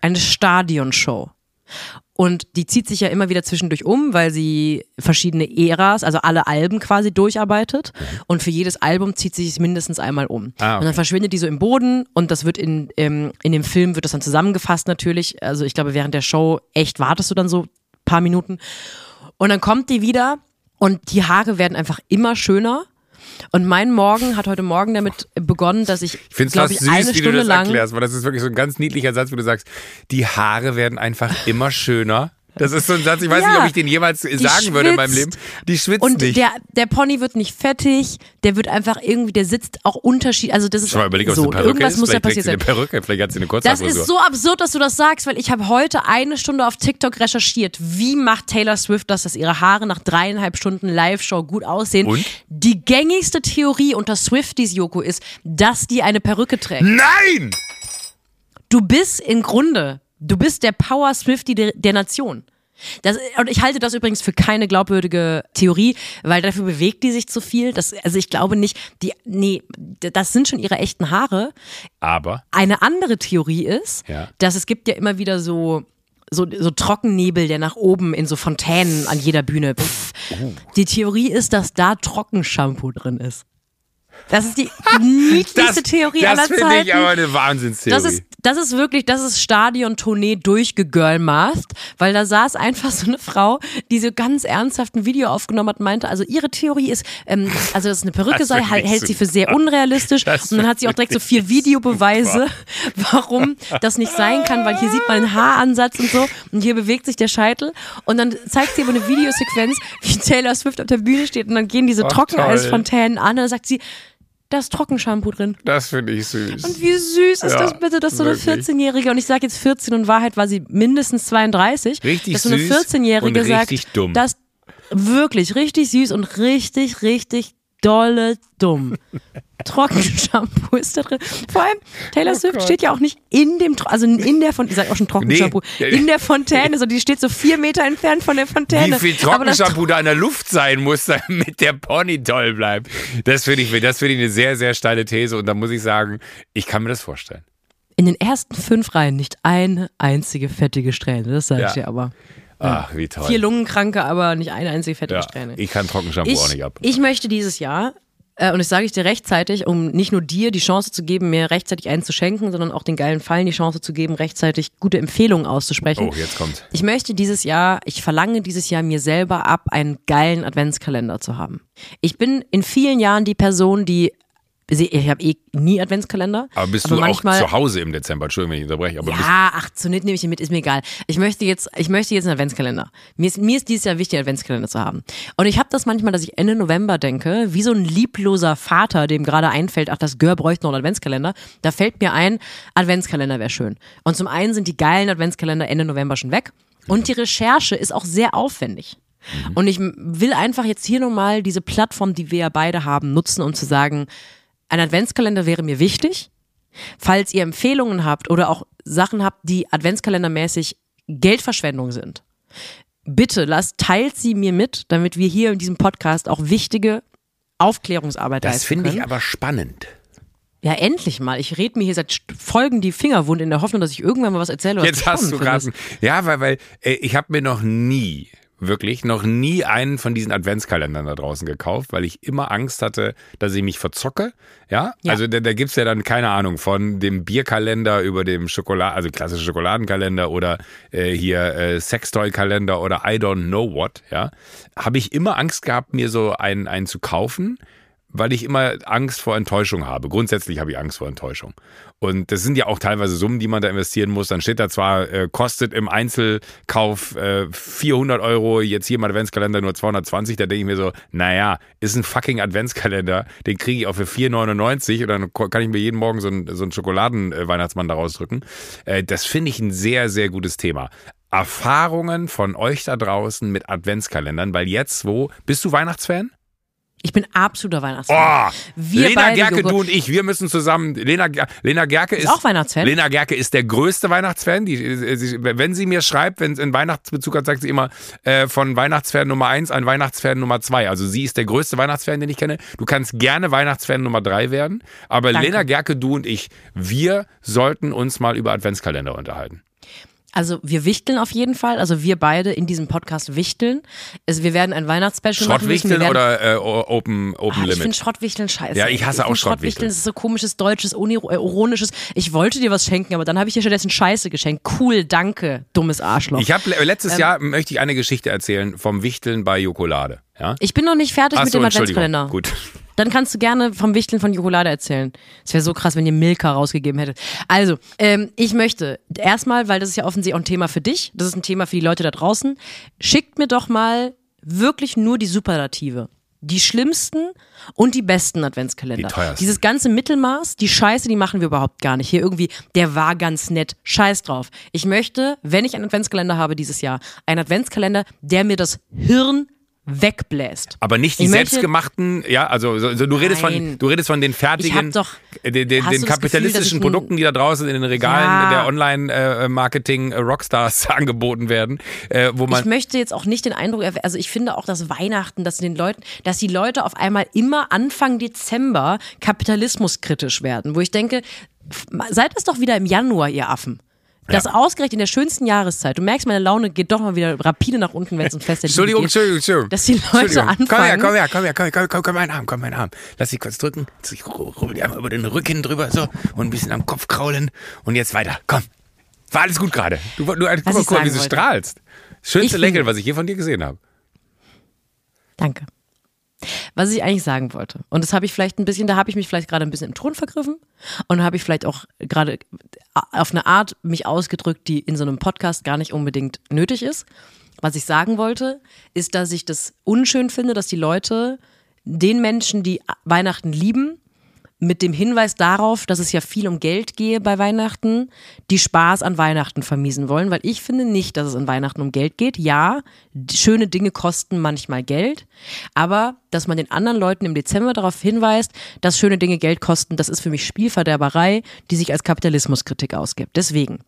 eine Stadionshow. Und die zieht sich ja immer wieder zwischendurch um, weil sie verschiedene Äras, also alle Alben quasi durcharbeitet. Und für jedes Album zieht sie sich mindestens einmal um. Ah, okay. Und dann verschwindet die so im Boden und das wird in, ähm, in dem Film wird das dann zusammengefasst natürlich. Also ich glaube, während der Show echt wartest du dann so ein paar Minuten. Und dann kommt die wieder und die Haare werden einfach immer schöner. Und mein Morgen hat heute Morgen damit begonnen, dass ich, Ich finde es glaube fast ich, eine süß, wie du Stunde das lang erklärst, weil das ist wirklich so ein ganz niedlicher Satz, wo du sagst, die Haare werden einfach immer schöner. Das ist so ein Satz, ich weiß Ja, nicht, ob ich den jemals sagen würde in meinem Leben. schwitzt. Die schwitzt Und nicht. der, der Pony wird nicht fettig, der wird einfach irgendwie, der sitzt auch unterschiedlich. Also das ist Schon mal es so. Irgendwas ist. muss trägt passiert sein. Perücke, vielleicht hat sie eine Das ist so absurd, dass du das sagst, weil ich habe heute eine Stunde auf TikTok recherchiert. Wie macht Taylor Swift das, dass ihre Haare nach dreieinhalb Stunden Live-Show gut aussehen? Und? Die gängigste Theorie unter Swifties, Joko, ist, dass die eine Perücke trägt. Nein! Du bist im Grunde, du bist der Power Swifty der, der Nation. Das, und ich halte das übrigens für keine glaubwürdige Theorie, weil dafür bewegt die sich zu viel. Das, also ich glaube nicht, die, nee, das sind schon ihre echten Haare. Aber Eine andere Theorie ist, Ja. dass es gibt ja immer wieder so, so, so Trockennebel, der nach oben in so Fontänen an jeder Bühne. Pff. Oh. Die Theorie ist, dass da Trockenshampoo drin ist. Das ist die niedlichste Theorie das aller finde Zeiten. ich aber eine Wahnsinnstheorie. Das ist, das ist wirklich, das ist Stadion-Tournee durchgegirlmathed, weil da saß einfach so eine Frau, die so ganz ernsthaft ein Video aufgenommen hat meinte, also ihre Theorie ist, ähm, also dass es eine Perücke Das sei, hält, sie für sehr unrealistisch. Das und dann hat sie auch direkt so vier Videobeweise, warum das nicht sein kann, weil hier sieht man einen Haaransatz und so. Und hier bewegt sich der Scheitel. Und dann zeigt sie aber eine Videosequenz, wie Taylor Swift auf der Bühne steht. Und dann gehen diese Trockeneisfontänen an. Und dann sagt sie, da ist Trockenshampoo drin. Das finde ich süß. Und wie süß ist Ja, das bitte, dass so eine wirklich. 14-Jährige, und ich sage jetzt 14 und in Wahrheit war sie mindestens 32, Richtig dass so eine süß 14-Jährige und sagt, dumm. dass wirklich richtig süß und richtig, richtig dolle dumm. Trockenshampoo ist da drin. Vor allem, Taylor Oh Swift steht ja auch nicht in dem, Tro- also in der von, ich sag auch schon Trockenshampoo, Nee. in der Fontäne, so die steht so vier Meter entfernt von der Fontäne. Wie viel Trockenshampoo da in der Luft sein muss, damit der Pony toll bleibt. Das finde ich, das finde ich eine sehr, sehr steile These. Und da muss ich sagen, ich kann mir das vorstellen. in den ersten fünf Reihen nicht eine einzige fettige Strähne, das sage ich Ja. dir aber. Ach, wie toll. Vier Lungenkranke, aber nicht eine einzige fettige ja, Strähne. ich kann Trockenshampoo auch ich, nicht ab. ich möchte dieses Jahr, äh, und das sage ich dir rechtzeitig, um nicht nur dir die Chance zu geben, mir rechtzeitig einen zu schenken, sondern auch den geilen Fallen die Chance zu geben, rechtzeitig gute Empfehlungen auszusprechen. Oh, jetzt kommt. Ich möchte dieses Jahr, ich verlange dieses Jahr mir selber ab, einen geilen Adventskalender zu haben. Ich bin in vielen Jahren die Person, die ich habe eh nie Adventskalender. Aber bist du manchmal, auch zu Hause im Dezember? Entschuldigung, wenn ich unterbreche. Aber ja, ach, zu nett nehme ich mit, ist mir egal. Ich möchte jetzt, ich möchte jetzt einen Adventskalender. Mir ist, mir ist dieses Jahr wichtig, einen Adventskalender zu haben. Und ich habe das manchmal, dass ich Ende November denke, wie so ein liebloser Vater, dem gerade einfällt, ach, das Gör bräuchte noch einen Adventskalender. Da fällt mir ein, Adventskalender wäre schön. Und zum einen sind die geilen Adventskalender Ende November schon weg. Und die Recherche ist auch sehr aufwendig. Und ich will einfach jetzt hier nochmal diese Plattform, die wir ja beide haben, nutzen, um zu sagen, ein Adventskalender wäre mir wichtig. Falls ihr Empfehlungen habt oder auch Sachen habt, die adventskalendermäßig Geldverschwendung sind, bitte lasst, teilt sie mir mit, damit wir hier in diesem Podcast auch wichtige Aufklärungsarbeit das leisten finde ich aber spannend. Ja, endlich mal. Ich rede mir hier seit Folgen die Finger wund in der Hoffnung, dass ich irgendwann mal was erzähle. Was Jetzt hast du gerade. Ja, weil, weil äh, ich habe mir noch nie, wirklich, noch nie einen von diesen Adventskalendern da draußen gekauft, weil ich immer Angst hatte, dass ich mich verzocke. Ja, Ja. also da, da gibt's ja dann, keine Ahnung, von dem Bierkalender über dem Schokolade, also klassische Schokoladenkalender oder äh, hier äh, Sextoy-Kalender oder I don't know what, ja, habe ich immer Angst gehabt, mir so einen, einen zu kaufen weil ich immer Angst vor Enttäuschung habe. Grundsätzlich habe ich Angst vor Enttäuschung. Und das sind ja auch teilweise Summen, die man da investieren muss. Dann steht da zwar, äh, kostet im Einzelkauf äh, 400 Euro, jetzt hier im Adventskalender nur 220. Da denke ich mir so, naja, ist ein fucking Adventskalender, den kriege ich auch für 4,99 und dann kann ich mir jeden Morgen so einen, so einen Schokoladen-Weihnachtsmann daraus drücken. Äh, das finde ich ein sehr, sehr gutes Thema. Erfahrungen von euch da draußen mit Adventskalendern, weil jetzt wo, bist du Weihnachtsfan? Ich bin absoluter Weihnachtsfan. Oh, Wir Lena beide, Gerke, du und ich, wir müssen zusammen. Lena, Lena Gerke ist, auch Weihnachtsfan? Lena Gerke ist der größte Weihnachtsfan. Die, äh, sie, wenn sie mir schreibt, wenn es einen Weihnachtsbezug hat, sagt sie immer äh, von Weihnachtsfan Nummer eins an Weihnachtsfan Nummer zwei. Also sie ist der größte Weihnachtsfan, den ich kenne. Du kannst gerne Weihnachtsfan Nummer drei werden. Aber Danke. Lena Gerke, du und ich, wir sollten uns mal über Adventskalender unterhalten. Also wir wichteln auf jeden Fall. Also wir beide in diesem Podcast wichteln. Also wir werden ein Weihnachtsspecial machen. Wir Schrottwichteln oder äh, Open, Open Ah, ich finde Limit? Schrottwichteln scheiße. Ja, ich hasse auch find Schrottwichteln. Das ist so komisches deutsches, äh, ironisches. Ich wollte dir was schenken, aber dann habe ich dir stattdessen Scheiße geschenkt. Cool, danke, dummes Arschloch. Ich habe letztes Ähm. Jahr möchte ich eine Geschichte erzählen vom Wichteln bei Jokolade. Ja? Ich bin noch nicht fertig Ach mit so, dem. Adventskalender. Gut. Dann kannst du gerne vom Wichteln von Jokolade erzählen. Es wäre so krass, wenn ihr Milka rausgegeben hättet. Also, ähm, ich möchte erstmal, weil das ist ja offensichtlich auch ein Thema für dich, das ist ein Thema für die Leute da draußen, schickt mir doch mal wirklich nur die Superlative. Die schlimmsten und die besten Adventskalender. Die teuersten. Dieses ganze Mittelmaß, die Scheiße, die machen wir überhaupt gar nicht. Hier irgendwie, der war ganz nett. Scheiß drauf. Ich möchte, wenn ich einen Adventskalender habe dieses Jahr, einen Adventskalender, der mir das Hirn wegbläst. Aber nicht die Ich möchte- selbstgemachten, ja, also so, so, du redest von du redest von den fertigen, Ich doch- äh, den, den, kapitalistischen Gefühl, ich Produkten, die da draußen in den Regalen Ja. der Online-Marketing-Rockstars angeboten werden, äh, wo Ich man möchte jetzt auch nicht den Eindruck, also ich finde auch, dass Weihnachten, dass den Leuten, dass die Leute auf einmal immer Anfang Dezember kapitalismuskritisch werden, wo ich denke, seid es doch wieder im Januar, ihr Affen. Das Ja. ausgerechnet in der schönsten Jahreszeit. Du merkst, meine Laune geht doch mal wieder rapide nach unten, wenn es um Fest der Liebe Entschuldigung, geht. Entschuldigung, Entschuldigung. Dass die Leute anfangen. Komm her, komm her, komm her, komm her, komm, komm, komm, meinen Arm, komm, meinen Arm. Lass dich kurz drücken. Ich ru- rubbel dir einmal über den Rücken drüber so und ein bisschen am Kopf kraulen und jetzt weiter. Komm. War alles gut gerade. Du, du, ich guck mal, sagen wie du strahlst. Schönste Lächeln, was ich je von dir gesehen habe. Danke. Was ich eigentlich sagen wollte, und das habe ich vielleicht ein bisschen, da habe ich mich vielleicht gerade ein bisschen im Ton vergriffen und habe ich vielleicht auch gerade auf eine Art mich ausgedrückt, die in so einem Podcast gar nicht unbedingt nötig ist. Was ich sagen wollte, ist, dass ich das unschön finde, dass die Leute den Menschen, die Weihnachten lieben, mit dem Hinweis darauf, dass es ja viel um Geld gehe bei Weihnachten, die Spaß an Weihnachten vermiesen wollen, weil ich finde nicht, dass es an Weihnachten um Geld geht. Ja, schöne Dinge kosten manchmal Geld, aber dass man den anderen Leuten im Dezember darauf hinweist, dass schöne Dinge Geld kosten, das ist für mich Spielverderberei, die sich als Kapitalismuskritik ausgibt. Deswegen,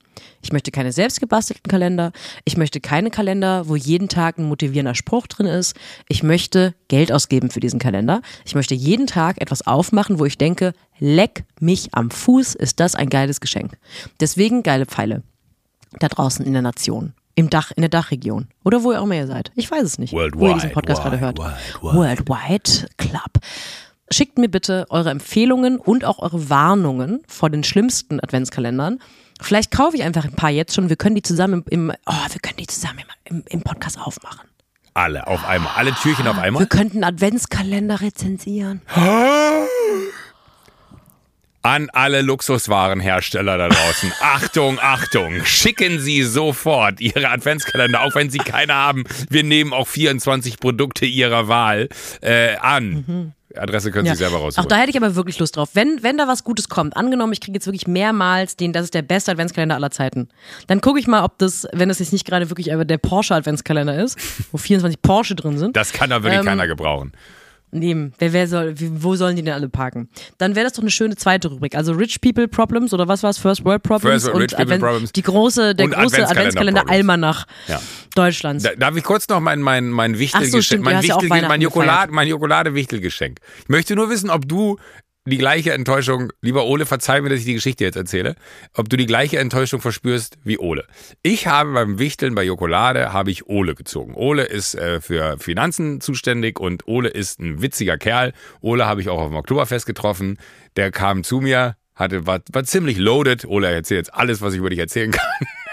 ich möchte keine selbstgebastelten Kalender, ich möchte keine Kalender, wo jeden Tag ein motivierender Spruch drin ist. Ich möchte Geld ausgeben für diesen Kalender. Ich möchte jeden Tag etwas aufmachen, wo ich denke, leck mich am Fuß, ist das ein geiles Geschenk. Deswegen geile Pfeile. Da draußen in der Nation. Im Dach, in der Dachregion. Oder wo ihr auch immer ihr seid. Ich weiß es nicht. wo ihr Worldwide, diesen Podcast gerade hört. worldwide, Worldwide Club. Schickt mir bitte eure Empfehlungen und auch eure Warnungen vor den schlimmsten Adventskalendern. Vielleicht kaufe ich einfach ein paar jetzt schon. Wir können die zusammen im, im oh, wir können die zusammen im, im, im Podcast aufmachen. Alle auf einmal. Alle Türchen auf Wir einmal. könnten Adventskalender rezensieren. An alle Luxuswarenhersteller da draußen. Achtung, Achtung. Schicken Sie sofort Ihre Adventskalender, auch wenn Sie keine haben. Wir nehmen auch 24 Produkte Ihrer Wahl äh, an. Adresse können Sie selber Auch raussuchen. da hätte ich aber wirklich Lust drauf. Wenn, wenn da was Gutes kommt, angenommen, ich kriege jetzt wirklich mehrmals den, das ist der beste Adventskalender aller Zeiten, dann gucke ich mal, ob das, wenn es jetzt nicht gerade wirklich aber der Porsche Adventskalender ist, wo 24 Porsche drin sind. Das kann da wirklich Ähm, keiner gebrauchen. Nehmen. Wer, wer soll, wo sollen die denn alle parken? Dann wäre das doch eine schöne zweite Rubrik. Also Rich People Problems oder was war es? First World Problems First und Advent- Problems. die große, der Und große Adventskalender Adventskalender. Almanach Ja. Deutschlands. Da, darf ich kurz noch mein, mein, mein so, Wichtelgeschenk, stimmt, du mein, hast ja Wichtel, mein, Jokolade, mein Jokolade-Wichtelgeschenk. Ich möchte nur wissen, ob du die gleiche Enttäuschung, lieber Ole, verzeih mir, dass ich die Geschichte jetzt erzähle, ob du die gleiche Enttäuschung verspürst wie Ole. Ich habe beim Wichteln bei Jokolade, habe ich Ole gezogen. Ole ist äh, für Finanzen zuständig und Ole ist ein witziger Kerl. Ole habe ich auch auf dem Oktoberfest getroffen. Der kam zu mir, hatte, war, war ziemlich loaded. Ole erzählt jetzt alles, was ich über dich erzählen kann.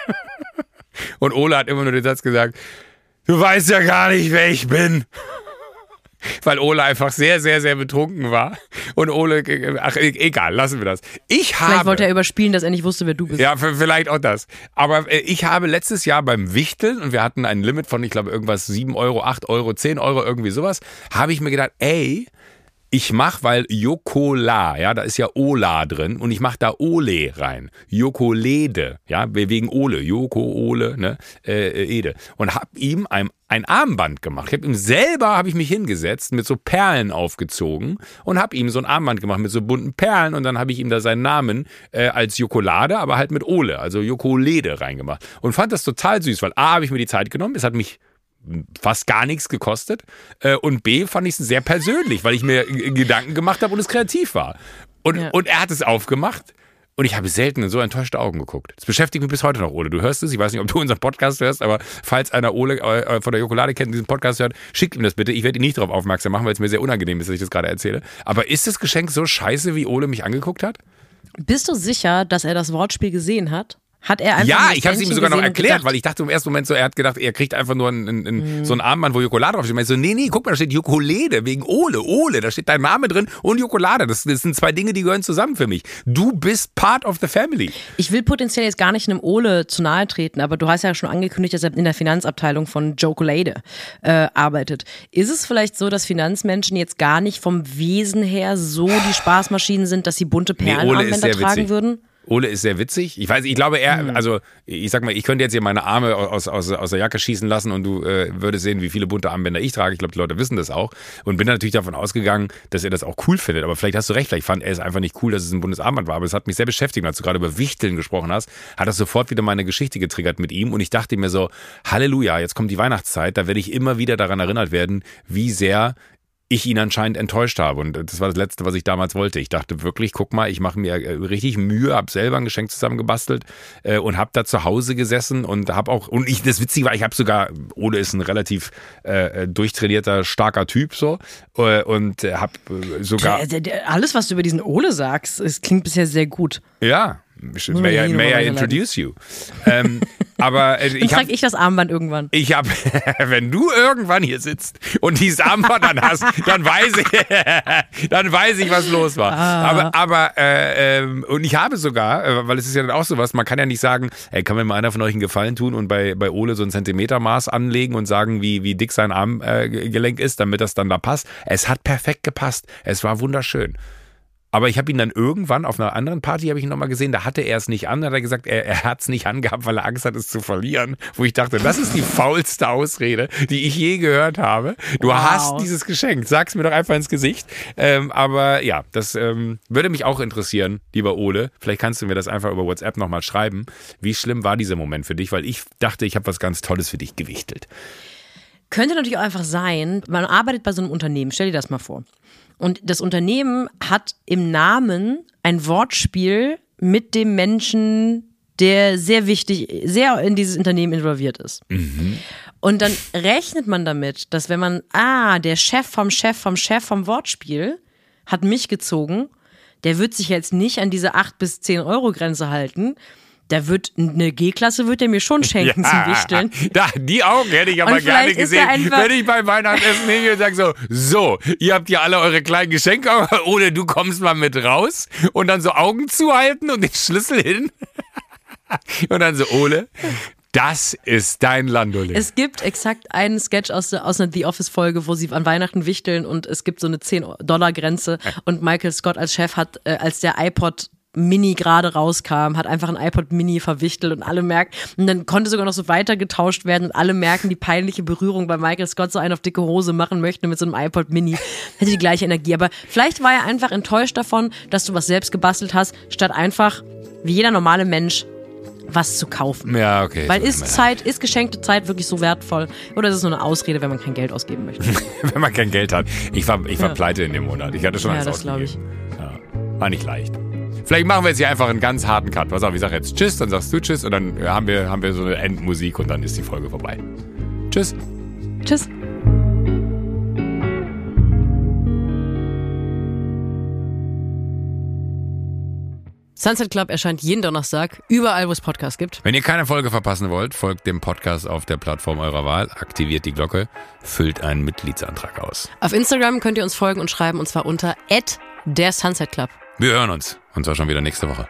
Und Ole hat immer nur den Satz gesagt, du weißt ja gar nicht, wer ich bin. Weil Ole einfach sehr, sehr, sehr betrunken war. Und Ole, ach, e- egal, lassen wir das. Ich Vielleicht habe. wollte er überspielen, dass er nicht wusste, wer du bist. Ja, vielleicht auch das. Aber äh, ich habe letztes Jahr beim Wichteln, und wir hatten ein Limit von, ich glaube, irgendwas 7 Euro, 8 Euro, 10 Euro, irgendwie sowas, habe ich mir gedacht, ey, ich mach, weil Jokola, ja, da ist ja Ola drin und ich mach da Ole rein. Jokolede, ja, wegen Ole, Joko, Ole, ne, äh, Ede. Und hab ihm ein, ein Armband gemacht. Ich habe ihm selber, habe ich mich hingesetzt, mit so Perlen aufgezogen und habe ihm so ein Armband gemacht mit so bunten Perlen und dann habe ich ihm da seinen Namen äh, als Jokolade, aber halt mit Ole, also Jokolede reingemacht. Und fand das total süß, weil A, habe ich mir die Zeit genommen, es hat mich fast gar nichts gekostet. Äh, Und B fand ich es sehr persönlich, weil ich mir äh, Gedanken gemacht habe und es kreativ war. Und, Ja. und er hat es aufgemacht. Und ich habe selten in so enttäuschte Augen geguckt. Das beschäftigt mich bis heute noch, Ole. Du hörst es. Ich weiß nicht, ob du unseren Podcast hörst, aber falls einer Ole äh, von der Jokolade kennt, diesen Podcast hört, schickt ihm das bitte. Ich werde ihn nicht darauf aufmerksam machen, weil es mir sehr unangenehm ist, dass ich das gerade erzähle. Aber ist das Geschenk so scheiße, wie Ole mich angeguckt hat? Bist du sicher, dass er das Wortspiel gesehen hat? Hat er einfach Ja, ich habe es ihm sogar noch erklärt, gedacht, weil ich dachte im ersten Moment so, er hat gedacht, er kriegt einfach nur ein, ein, ein, Mhm. so ein Armband, wo Jokolade draufsteht. Ich so, nee, nee, guck mal, da steht Jokolade wegen Ole, Ole, da steht dein Name drin und Jokolade. Das, das sind zwei Dinge, die gehören zusammen für mich. Du bist part of the family. Ich will potenziell jetzt gar nicht einem Ole zu nahe treten, aber du hast ja schon angekündigt, dass er in der Finanzabteilung von Jokolade äh, arbeitet. Ist es vielleicht so, dass Finanzmenschen jetzt gar nicht vom Wesen her so die Spaßmaschinen sind, dass sie bunte Nee, Perlenarmbänder sehr tragen witzig. würden? Ole ist sehr witzig. Ich weiß, ich glaube, er, Mhm. also ich sag mal, ich könnte jetzt hier meine Arme aus, aus, aus der Jacke schießen lassen und du äh, würdest sehen, wie viele bunte Armbänder ich trage. Ich glaube, die Leute wissen das auch. Und bin natürlich davon ausgegangen, dass er das auch cool findet. Aber vielleicht hast du recht, vielleicht fand er es einfach nicht cool, dass es ein buntes Armband war. Aber es hat mich sehr beschäftigt. Als du gerade über Wichteln gesprochen hast, hat das sofort wieder meine Geschichte getriggert mit ihm. Und ich dachte mir so, Halleluja, jetzt kommt die Weihnachtszeit. Da werde ich immer wieder daran erinnert werden, wie sehr ich ihn anscheinend enttäuscht habe. Und das war das Letzte, was ich damals wollte. Ich dachte wirklich, guck mal, ich mache mir äh, richtig Mühe, habe selber ein Geschenk zusammengebastelt äh, und habe da zu Hause gesessen und habe auch, und ich, das Witzige war, ich habe sogar, Ole ist ein relativ äh, durchtrainierter, starker Typ so äh, und äh, habe äh, sogar, Alles, was du über diesen Ole sagst, es klingt bisher sehr gut. ja, may, I, may I introduce you? ähm, aber äh, ich trage ich das Armband irgendwann. Ich habe, wenn du irgendwann hier sitzt und dieses Armband dann hast, dann weiß ich, dann weiß ich, was los war. Ah. Aber, aber äh, ähm, und ich habe sogar, äh, weil es ist ja dann auch sowas, man kann ja nicht sagen, ey, kann mir mal einer von euch einen Gefallen tun und bei, bei Ole so ein Zentimetermaß anlegen und sagen, wie, wie dick sein Armgelenk ist, damit das dann da passt. Es hat perfekt gepasst. Es war wunderschön. Aber ich habe ihn dann irgendwann auf einer anderen Party habe ich ihn nochmal gesehen, da hatte er es nicht an, da hat er gesagt, er, er hat es nicht angehabt, weil er Angst hat, es zu verlieren. Wo ich dachte, das ist die faulste Ausrede, die ich je gehört habe. Du Wow. hast dieses Geschenk, sag's mir doch einfach ins Gesicht. Ähm, aber ja, das ähm, würde mich auch interessieren, lieber Ole. Vielleicht kannst du mir das einfach über WhatsApp nochmal schreiben. Wie schlimm war dieser Moment für dich? Weil ich dachte, ich habe was ganz Tolles für dich gewichtelt. Könnte natürlich auch einfach sein, man arbeitet bei so einem Unternehmen, stell dir das mal vor. Und das Unternehmen hat im Namen ein Wortspiel mit dem Menschen, der sehr wichtig, sehr in dieses Unternehmen involviert ist. Und dann rechnet man damit, dass wenn man, ah, der Chef vom Chef vom Chef vom Wortspiel hat mich gezogen, der wird sich jetzt nicht an diese 8 bis 10 Euro Grenze halten. Da wird eine G-Klasse wird er mir schon schenken zum Wichteln. Da, die Augen hätte ich aber gerne gesehen, wenn ich beim Weihnachtsessen hingehe und sage so, so, ihr habt ja alle eure kleinen Geschenke, aber oder du kommst mal mit raus und dann so Augen zuhalten und den Schlüssel hin. Und dann so, Ole, das ist dein Landoling. Es gibt exakt einen Sketch aus, aus einer The Office-Folge, wo sie an Weihnachten wichteln und es gibt so eine 10-Dollar-Grenze und Michael Scott als Chef hat, äh, als der iPod Mini gerade rauskam, hat einfach ein iPod Mini verwichtelt und alle merken, und dann konnte sogar noch so weiter getauscht werden und alle merken die peinliche Berührung, weil Michael Scott so einen auf dicke Hose machen möchte mit so einem iPod Mini. Hätte die gleiche Energie. Aber vielleicht war er einfach enttäuscht davon, dass du was selbst gebastelt hast, statt einfach, wie jeder normale Mensch, was zu kaufen. ja, okay. Weil ist Zeit, ist geschenkte Zeit wirklich so wertvoll? Oder ist es nur eine Ausrede, wenn man kein Geld ausgeben möchte? wenn man kein Geld hat. Ich war, ich war Ja. pleite in dem Monat. Ich hatte schon Ja, alles das glaub ausgegeben. Ja, war nicht leicht. Vielleicht machen wir jetzt hier einfach einen ganz harten Cut. Pass auf, ich sag jetzt Tschüss, dann sagst du Tschüss und dann haben wir, haben wir so eine Endmusik und dann ist die Folge vorbei. Tschüss. Tschüss. Sunset Club erscheint jeden Donnerstag, überall, wo es Podcasts gibt. Wenn ihr keine Folge verpassen wollt, folgt dem Podcast auf der Plattform eurer Wahl, aktiviert die Glocke, füllt einen Mitgliedsantrag aus. Auf Instagram könnt ihr uns folgen und schreiben, und zwar unter der Sunset Club. Wir hören uns. Und zwar schon wieder nächste Woche.